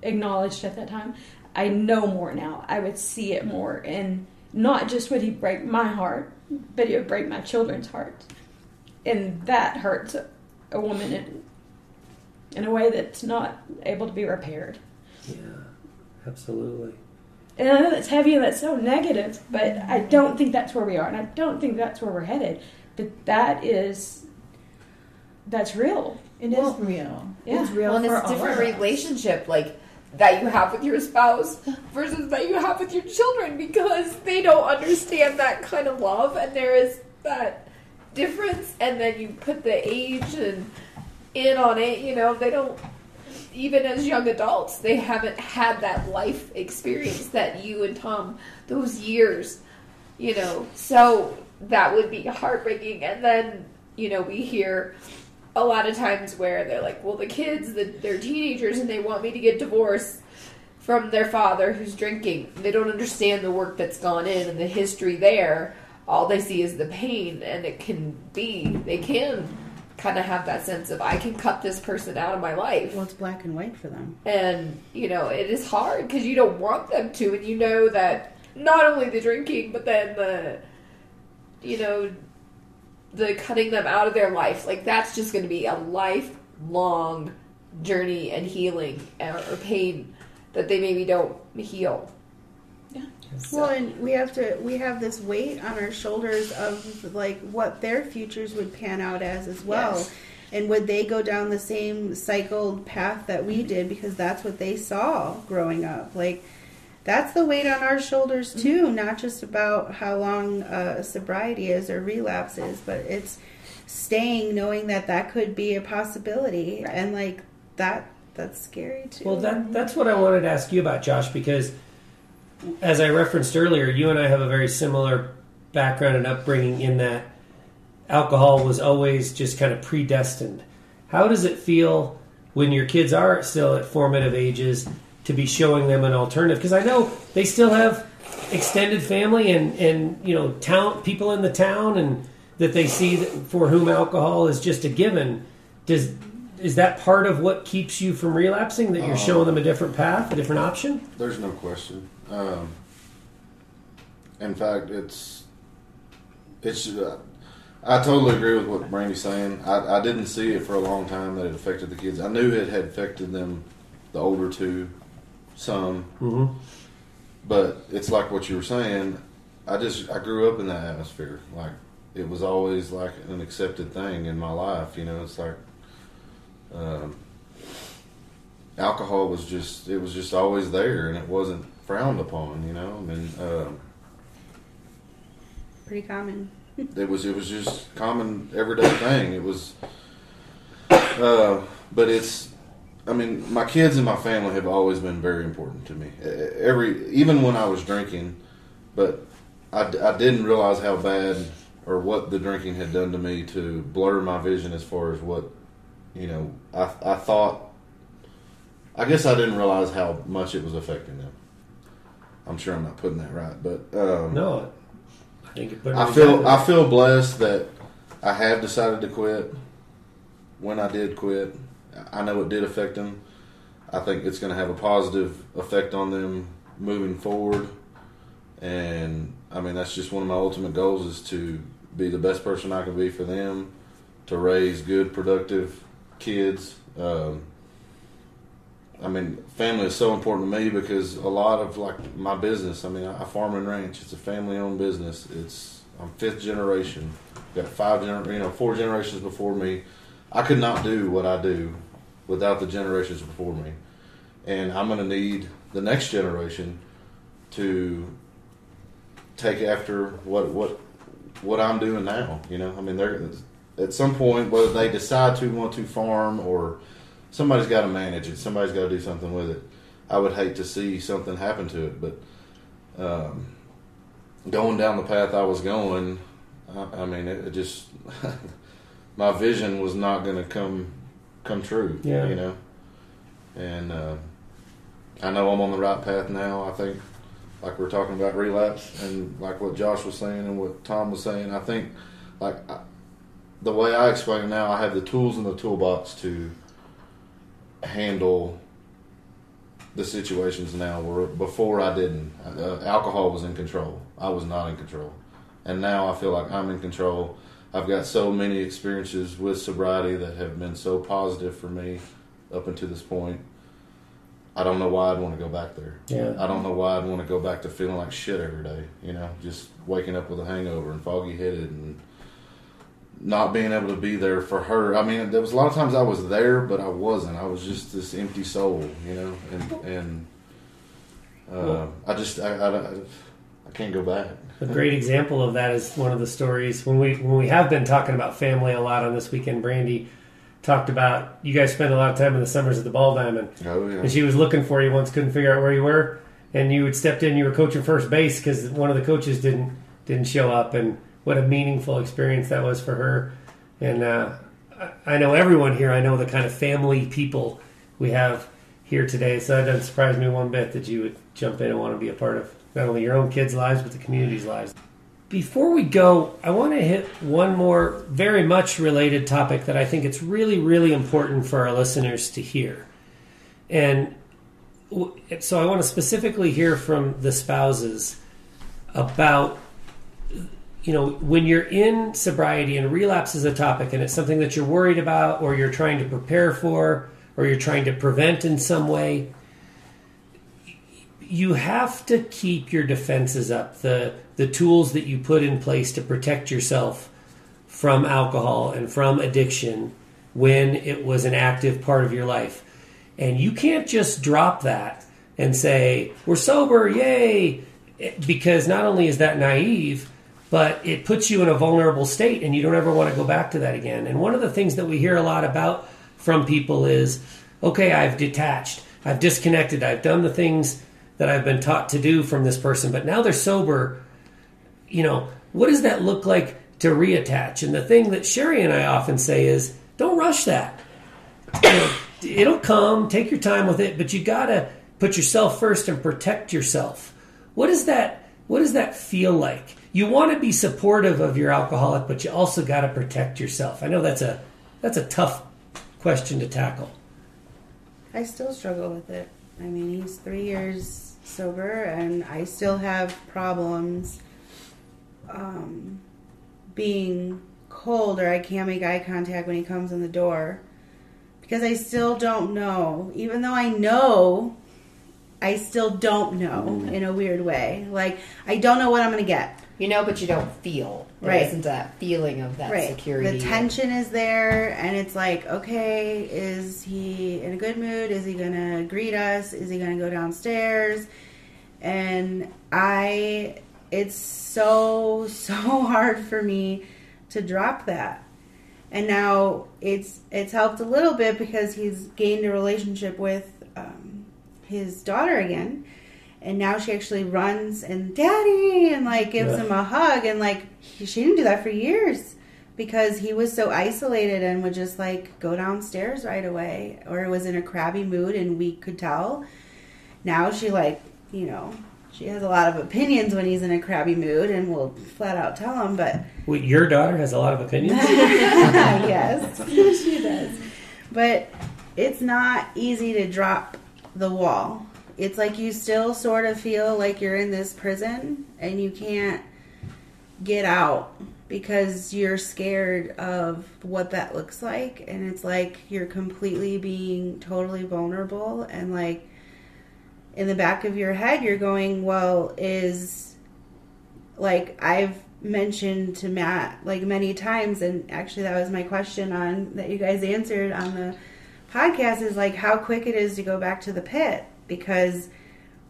acknowledged at that time. I know more now. I would see it more, and not just would he break my heart, but he would break my children's hearts, and that hurts a, woman in, in a way that's not able to be repaired. Yeah, absolutely. And I know that's heavy and that's so negative, but I don't think that's where we are, and I don't think that's where we're headed. But that is, that's real. It is Well, real. yeah. It's real well, and for it's a different us. relationship, like that you have with your spouse versus that you have with your children because they don't understand that kind of love, and there is that difference. And then you put the age and in on it. You know, they don't. Even as young adults, they haven't had that life experience that you and Tom, those years, you know. So that would be heartbreaking. And then, you know, we hear a lot of times where they're like, well, the kids, the, they're teenagers and they want me to get divorced from their father who's drinking. They don't understand the work that's gone in and the history there. All they see is the pain, and it can be, they can kind of have that sense of, I can cut this person out of my life. well, it's black and white for them. And, you know, it is hard because you don't want them to, and you know that not only the drinking, but then the, you know, the cutting them out of their life. Like, that's just going to be a lifelong journey and healing or, or pain that they maybe don't heal. Yeah. Well, and we have to we have this weight on our shoulders of like what their futures would pan out as as well. Yes. And would they go down the same cycled path that we did because that's what they saw growing up? Like that's the weight on our shoulders too, not just about how long uh, sobriety is or relapse is, but it's staying knowing that that could be a possibility and like that that's scary too. Well, that that's what I wanted to ask you about, Josh, because as I referenced earlier, you and I have a very similar background and upbringing in that alcohol was always just kind of predestined. How does it feel when your kids are still at formative ages to be showing them an alternative? Because I know they still have extended family and and you know town people in the town and that they see that for whom alcohol is just a given. Does is that part of what keeps you from relapsing? That you're showing them a different path, a different option? There's no question. Um, in fact, it's it's. Uh, I totally agree with what Brandy's saying. I, I didn't see it for a long time that it affected the kids. I knew it had affected them, the older two, some. Mm-hmm. But it's like what you were saying. I just I grew up in that atmosphere. Like it was always like an accepted thing in my life. You know, it's like um, alcohol was just it was just always there, and it wasn't frowned upon. You know, I mean, um, pretty common. it was it was just common everyday thing. It was, uh, but it's. I mean, my kids and my family have always been very important to me. Every even when I was drinking, but I, I didn't realize how bad or what the drinking had done to me to blur my vision as far as what you know. I I thought. I guess I didn't realize how much it was affecting them. I'm sure I'm not putting that right, but um, No, I think I feel. I feel blessed that I have decided to quit. When I did quit, I know it did affect them. I think it's going to have a positive effect on them moving forward. And I mean, that's just one of my ultimate goals is to be the best person I can be for them, to raise good, productive kids. Um, I mean, family is so important to me because a lot of like my business. I mean, I, farm and ranch. It's a family-owned business. It's I'm fifth generation. Got five gener- you know, four generations before me. I could not do what I do without the generations before me, and I'm going to need the next generation to take after what what what I'm doing now. You know, I mean, they're at some point whether they decide to want to farm or somebody's got to manage it. Somebody's got to do something with it. I would hate to see something happen to it, but um, going down the path I was going, I, I mean, it, it just my vision was not going to come come true. Yeah. you know, and uh, I know I'm on the right path now. I think, like we're talking about relapse, and like what Josh was saying and what Tom was saying. I think, like I, the way I explain it now, I have the tools in the toolbox to handle the situations now where before I didn't. Uh, alcohol was in control. I was not in control. And now I feel like I'm in control. I've got so many experiences with sobriety that have been so positive for me up until this point. I don't know why I'd want to go back there. Yeah. I don't know why I'd want to go back to feeling like shit every day. You know, just waking up with a hangover and foggy headed and not being able to be there for her. I mean, there was a lot of times I was there, but I wasn't. I was just this empty soul, you know, and and uh, I just I, I, I can't go back. A great example of that is one of the stories when we when we have been talking about family a lot on this weekend. Brandy talked about you guys spend a lot of time in the summers at the Ball Diamond, Oh yeah. and she was looking for you once, couldn't figure out where you were, and you had stepped in. You were coaching first base because one of the coaches didn't didn't show up, and what a meaningful experience that was for her. And uh, I- I know everyone here. I know the kind of family people we have here today. So that doesn't surprise me one bit that you would jump in and want to be a part of not only your own kids' lives but the community's lives. Before we go, I want to hit one more very much related topic that I think it's really, really important for our listeners to hear. And so I want to specifically hear from the spouses about you know when you're in sobriety and relapse is a topic and it's something that you're worried about or you're trying to prepare for or you're trying to prevent in some way you have to keep your defenses up the the tools that you put in place to protect yourself from alcohol and from addiction when it was an active part of your life. And you can't just drop that and say we're sober yay because not only is that naive but it puts you in a vulnerable state and you don't ever want to go back to that again. And one of the things that we hear a lot about from people is okay i've detached i've disconnected i've done the things that i've been taught to do from this person but now they're sober you know what does that look like to reattach and the thing that sherry and i often say is don't rush that you know, it'll come. Take your time with it, but you gotta put yourself first and protect yourself. What does that? What does that feel like? You want to be supportive of your alcoholic, but you also got to protect yourself. I know that's a that's a tough question to tackle. I still struggle with it. I mean, he's three years sober, and I still have problems um, being cold, or I can't make eye contact when he comes in the door because I still don't know. Even though I know, I still don't know in a weird way. Like, I don't know what I'm going to get. You know, but you don't feel. Right. isn't that feeling of that right. security. The tension is there, and it's like, okay, is he in a good mood? Is he gonna greet us? Is he gonna go downstairs? And I, it's so so hard for me to drop that. And now it's it's helped a little bit because he's gained a relationship with um, his daughter again and now she actually runs and daddy and like gives Yeah. him a hug and like he, she didn't do that for years because he was so isolated and would just like go downstairs right away or was in a crabby mood and we could tell now she like you know she has a lot of opinions when he's in a crabby mood, and will flat out tell him. But Wait, your daughter has a lot of opinions. yes, she does. But it's not easy to drop the wall. It's like you still sort of feel like you're in this prison and you can't get out because you're scared of what that looks like. And it's like you're completely being totally vulnerable. And like in the back of your head, you're going, well, is like I've mentioned to Matt like many times, and actually that was my question on that you guys answered on the podcast is like how quick it is to go back to the pit because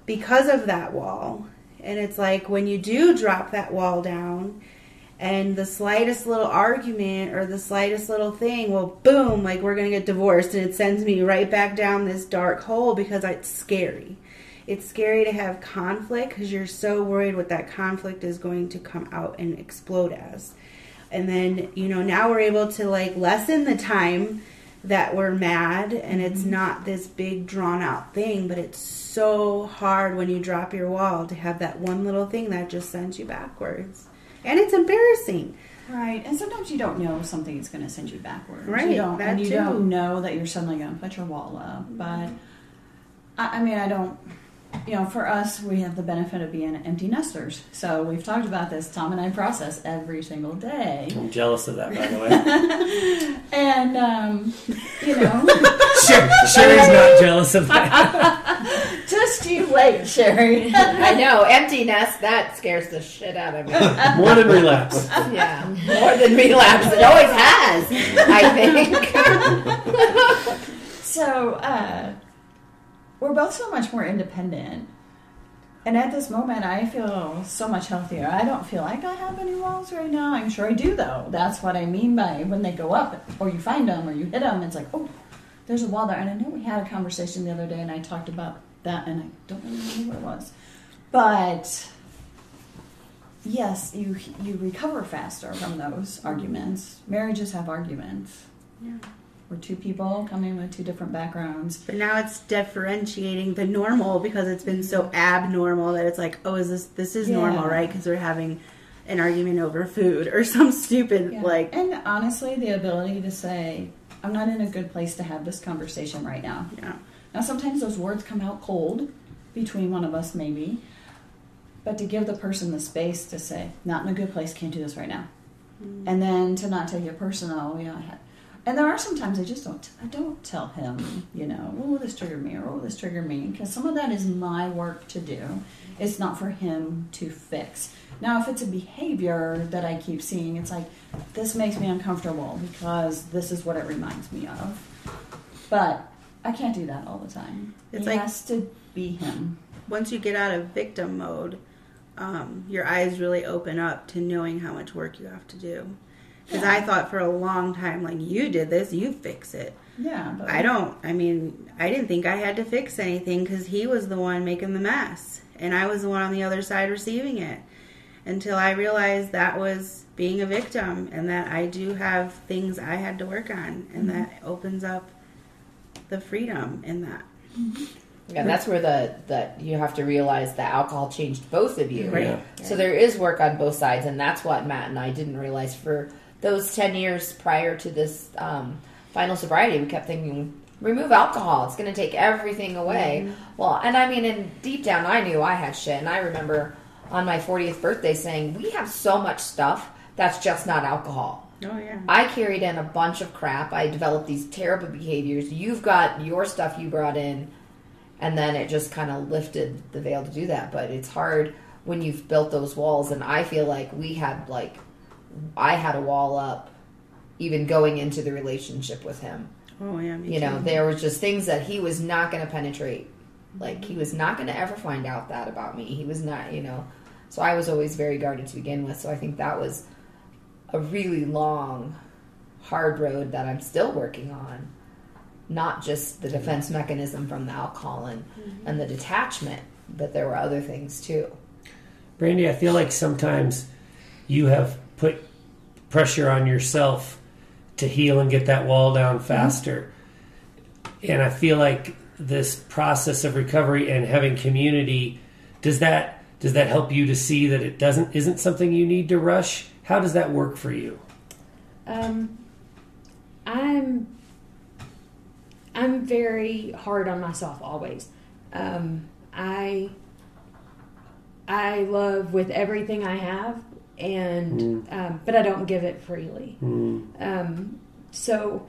because of that wall. And it's like when you do drop that wall down and the slightest little argument or the slightest little thing, well, boom, like we're going to get divorced. And it sends me right back down this dark hole because it's scary. It's scary to have conflict because you're so worried what that conflict is going to come out and explode as. And then, you know, now we're able to like lessen the time that we're mad and it's mm-hmm. not this big drawn out thing, but it's so hard when you drop your wall to have that one little thing that just sends you backwards. And it's embarrassing. Right, and sometimes you don't know something is going to send you backwards. Right, you don't, and you too. don't know that you're suddenly going to put your wall up. But mm-hmm. I, I mean, I don't. You know, for us, we have the benefit of being empty nesters. So we've talked about this. Tom and I process every single day, I'm jealous of that, by the way. and um, you know, Sher- Sherry's not jealous of that. just you wait, Sherry. I know, empty nest, that scares the shit out of me. More than relapse. Yeah, more than relapse. It always has, I think. So uh, we're both so much more independent. And at this moment, I feel so much healthier. I don't feel like I have any walls right now. I'm sure I do, though. That's what I mean by when they go up, or you find them, or you hit them. It's like, oh, there's a wall there. And I know we had a conversation the other day, and I talked about that, and I don't remember what it was. But yes, you you recover faster from those arguments. Marriages have arguments. Yeah. We're two people coming with two different backgrounds. But now it's differentiating the normal because it's been so mm-hmm. abnormal that it's like, oh, is this this is normal, right? Because we're having an argument over food or some stupid Yeah. like, and honestly, the ability to say, "I'm not in a good place to have this conversation right now." yeah, Now, sometimes those words come out cold between one of us, maybe, but to give the person the space to say, "Not in a good place, can't do this right now," mm. and then to not take it personal. You know, I had, and there are sometimes I just don't. I don't tell him, you know, "Oh, this triggered me," or "Oh, this triggered me," because some of that is my work to do. It's not for him to fix. Now, if it's a behavior that I keep seeing, it's like this makes me uncomfortable because this is what it reminds me of. But I can't do that all the time. It's he like- has to be him. once you get out of victim mode, um, your eyes really open up to knowing how much work you have to do. Because Yeah. I thought for a long time, like you did this, you fix it. Yeah, but I don't. I mean, I didn't think I had to fix anything because he was the one making the mess, and I was the one on the other side receiving it. Until I realized that was being a victim, and that I do have things I had to work on, and mm-hmm. that opens up the freedom in that. Mm-hmm. Yeah, that's where the that you have to realize that alcohol changed both of you. Right. Yeah. So there is work on both sides, and that's what Matt and I didn't realize for those ten years prior to this um, final sobriety. We kept thinking, remove alcohol; it's going to take everything away. Well, and I mean, and deep down, I knew I had shit, and I remember on my 40th birthday saying, "We have so much stuff that's just not alcohol." Oh yeah. I carried in a bunch of crap. I developed these terrible behaviors. You've got your stuff you brought in, and then it just kind of lifted the veil to do that. But it's hard when you've built those walls. And I feel like we had like I had a wall up, even going into the relationship with him. Oh yeah. Me You know, there was just things that he was not going to penetrate. Like he mm-hmm. was not going to ever find out that about me. He was not, you know. So I was always very guarded to begin with. So I think that was a really long, hard road that I'm still working on. Not just the defense mechanism from the alcohol and, mm-hmm. and the detachment, but there were other things too. Brandy, I feel like sometimes you have put pressure on yourself to heal and get that wall down faster. And I feel like this process of recovery and having community does that does that help you to see that it doesn't isn't something you need to rush? How does that work for you? Um, I'm I'm very hard on myself always. Um, I I love with everything I have, and um, but I don't give it freely. Um, so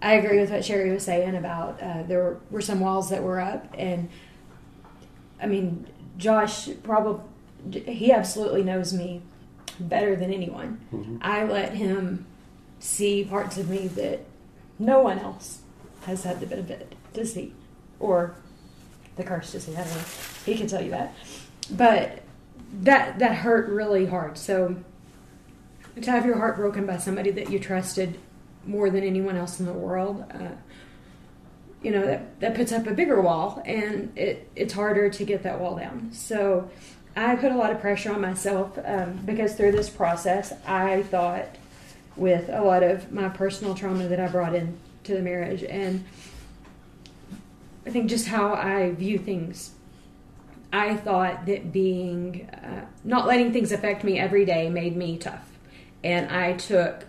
I agree with what Sherry was saying about uh, there were, were some walls that were up, and I mean Josh probably he absolutely knows me better than anyone. I let him see parts of me that no one else has had the benefit to see, or the curse to see. I don't know. He can tell you that, but that that hurt really hard. So to have your heart broken by somebody that you trusted more than anyone else in the world, uh, you know that that puts up a bigger wall, and it it's harder to get that wall down. So. I put a lot of pressure on myself um, because through this process, I thought with a lot of my personal trauma that I brought in to the marriage and I think just how I view things. I thought that being uh, not letting things affect me every day made me tough, and I took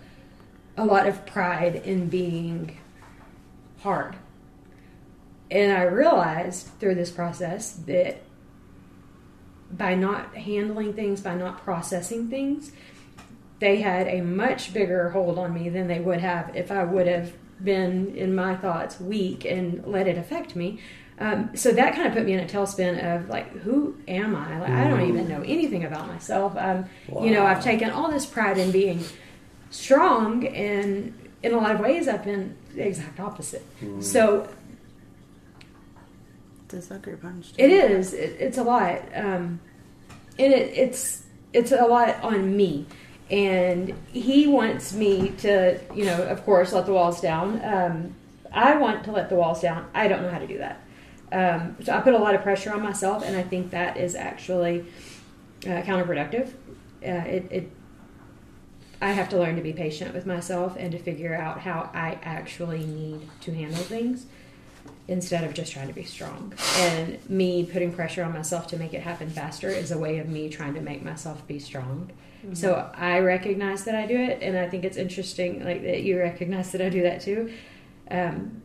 a lot of pride in being hard. And I realized through this process that by not handling things, by not processing things, they had a much bigger hold on me than they would have if I would have been in my thoughts weak and let it affect me. Um, so that kind of put me in a tailspin of like, who am I? Like, I don't even know anything about myself. Um, You know, I've taken all this pride in being strong, and in a lot of ways, I've been the exact opposite. So It's a sucker punch. it is. It, it's a lot, um, and it, it's it's a lot on me. And he wants me to, you know, of course, let the walls down. Um, I want to let the walls down. I don't know how to do that. Um, so I put a lot of pressure on myself, and I think that is actually uh, counterproductive. Uh, it, it I have to learn to be patient with myself and to figure out how I actually need to handle things instead of just trying to be strong. And me putting pressure on myself to make it happen faster is a way of me trying to make myself be strong. So I recognize that I do it, and I think it's interesting, like that you recognize that I do that too. Um,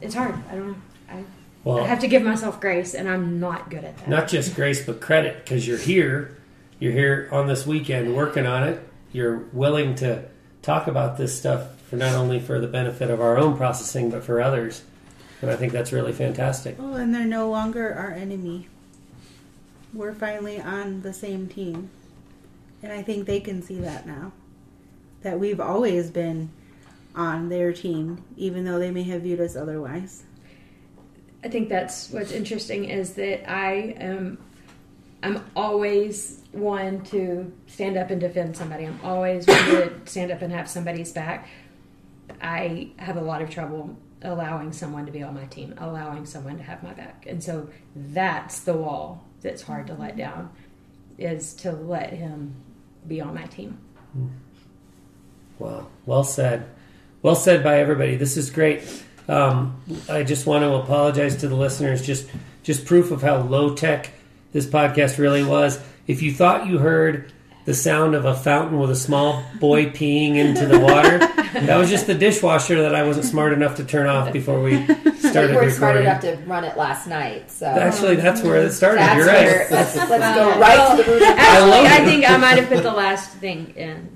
it's hard. I don't know. I, Well, I have to give myself grace, and I'm not good at that. not just grace but credit because you're here you're here on this weekend working on it you're willing to talk about this stuff for not only for the benefit of our own processing but for others and i think that's really fantastic Oh, and they're no longer our enemy. We're finally on the same team. And I think they can see that now. That we've always been on their team, even though they may have viewed us otherwise. I think that's what's interesting is that I am I'm always one to stand up and defend somebody. I'm always one to stand up and have somebody's back. I have a lot of trouble allowing someone to be on my team, allowing someone to have my back. And so that's the wall that's hard to let down is to let him be on my team. Hmm. Wow. Well said. Well said by everybody. This is great. Um, I just want to apologize to the listeners. Just, just proof of how low tech this podcast really was. If you thought you heard the sound of a fountain with a small boy peeing into the water, that was just the dishwasher that I wasn't smart enough to turn off before we started we were smart enough to run it last night, so Actually, that's where it started. that's You're where right. let's, let's go right to the root Actually, love I, think I might have put the last thing in the dishwasher list.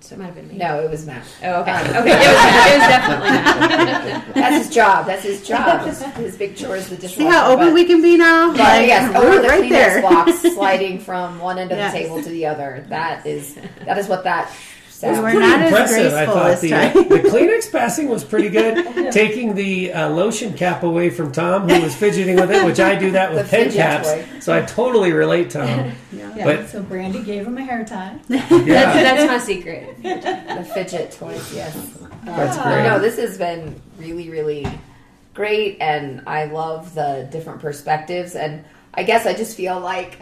So it might have been me. No, it was Matt. Oh, okay. Um, okay. It was, it was definitely not. That's his job. That's his job. His, his big chore is the dishwasher. See how open but- we can be now? But Like, yes, we're or the right Kleenex there. box sliding from one end of Yes. the table to the other. That is that is what that We sounds. were pretty not as impressive. I graceful thought this the, time. the Kleenex passing was pretty good. Taking the uh, lotion cap away from Tom, who was fidgeting with it, which I do that with The pen fidget caps. toy. So I totally relate, Tom. Yeah, But- so Brandy gave him a hair tie. That's, Yeah, that's my secret. the fidget toys. Yes, that's Uh, great. No, this has been really, really great, and I love the different perspectives. And I guess I just feel like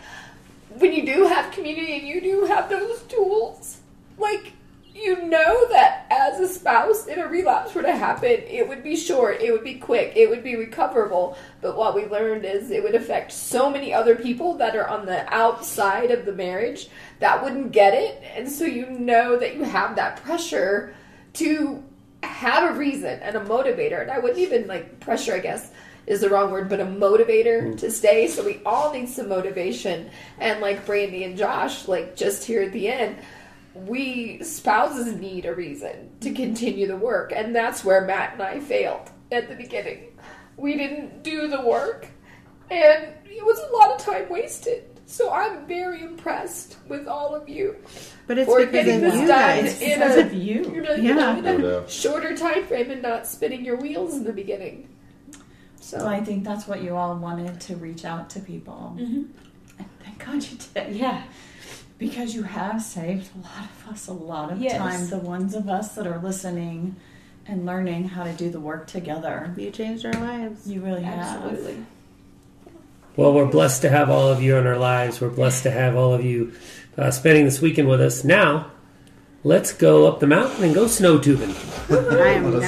when you do have community and you do have those tools, like you know that as a spouse, if a relapse were to happen, it would be short, it would be quick, it would be recoverable. But what we learned is it would affect so many other people that are on the outside of the marriage that wouldn't get it. And so you know that you have that pressure to have a reason and a motivator. And I wouldn't even like pressure, I guess is the wrong word, but a motivator mm. to stay. So we all need some motivation. And like Brandy and Josh, like just here at the end, we spouses need a reason to mm-hmm. continue the work. And that's where Matt and I failed at the beginning. We didn't do the work, and it was a lot of time wasted. So I'm very impressed with all of you But it's for because getting of this you done guys. in because a, of you. in a- Yeah. in a No shorter time frame and not spinning your wheels in the beginning. So So I think that's what you all wanted to reach out to people. And thank God you did. Yeah. Because you have saved a lot of us a lot of Yes. time. The ones of us that are listening and learning how to do the work together. You changed our lives. You really have. absolutely. Well, we're blessed to have all of you in our lives. We're blessed to have all of you uh, spending this weekend with us. Now, let's go up the mountain and go snow tubing. I am Let's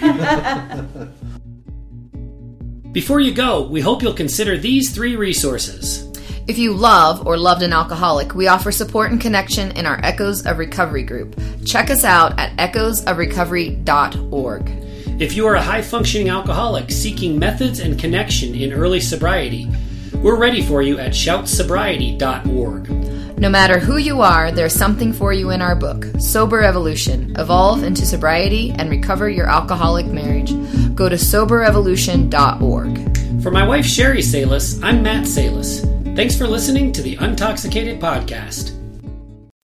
down. Before you go, we hope you'll consider these three resources. If you love or loved an alcoholic, we offer support and connection in our Echoes of Recovery group. Check us out at echoesofrecovery.org. If you are a high functioning alcoholic seeking methods and connection in early sobriety, we're ready for you at shoutsobriety.org. No matter who you are, there's something for you in our book, Sober Evolution Evolve into Sobriety and Recover Your Alcoholic Marriage. Go to soberevolution.org. For my wife Sherry Salis, I'm Matt Salis. Thanks for listening to the Untoxicated Podcast.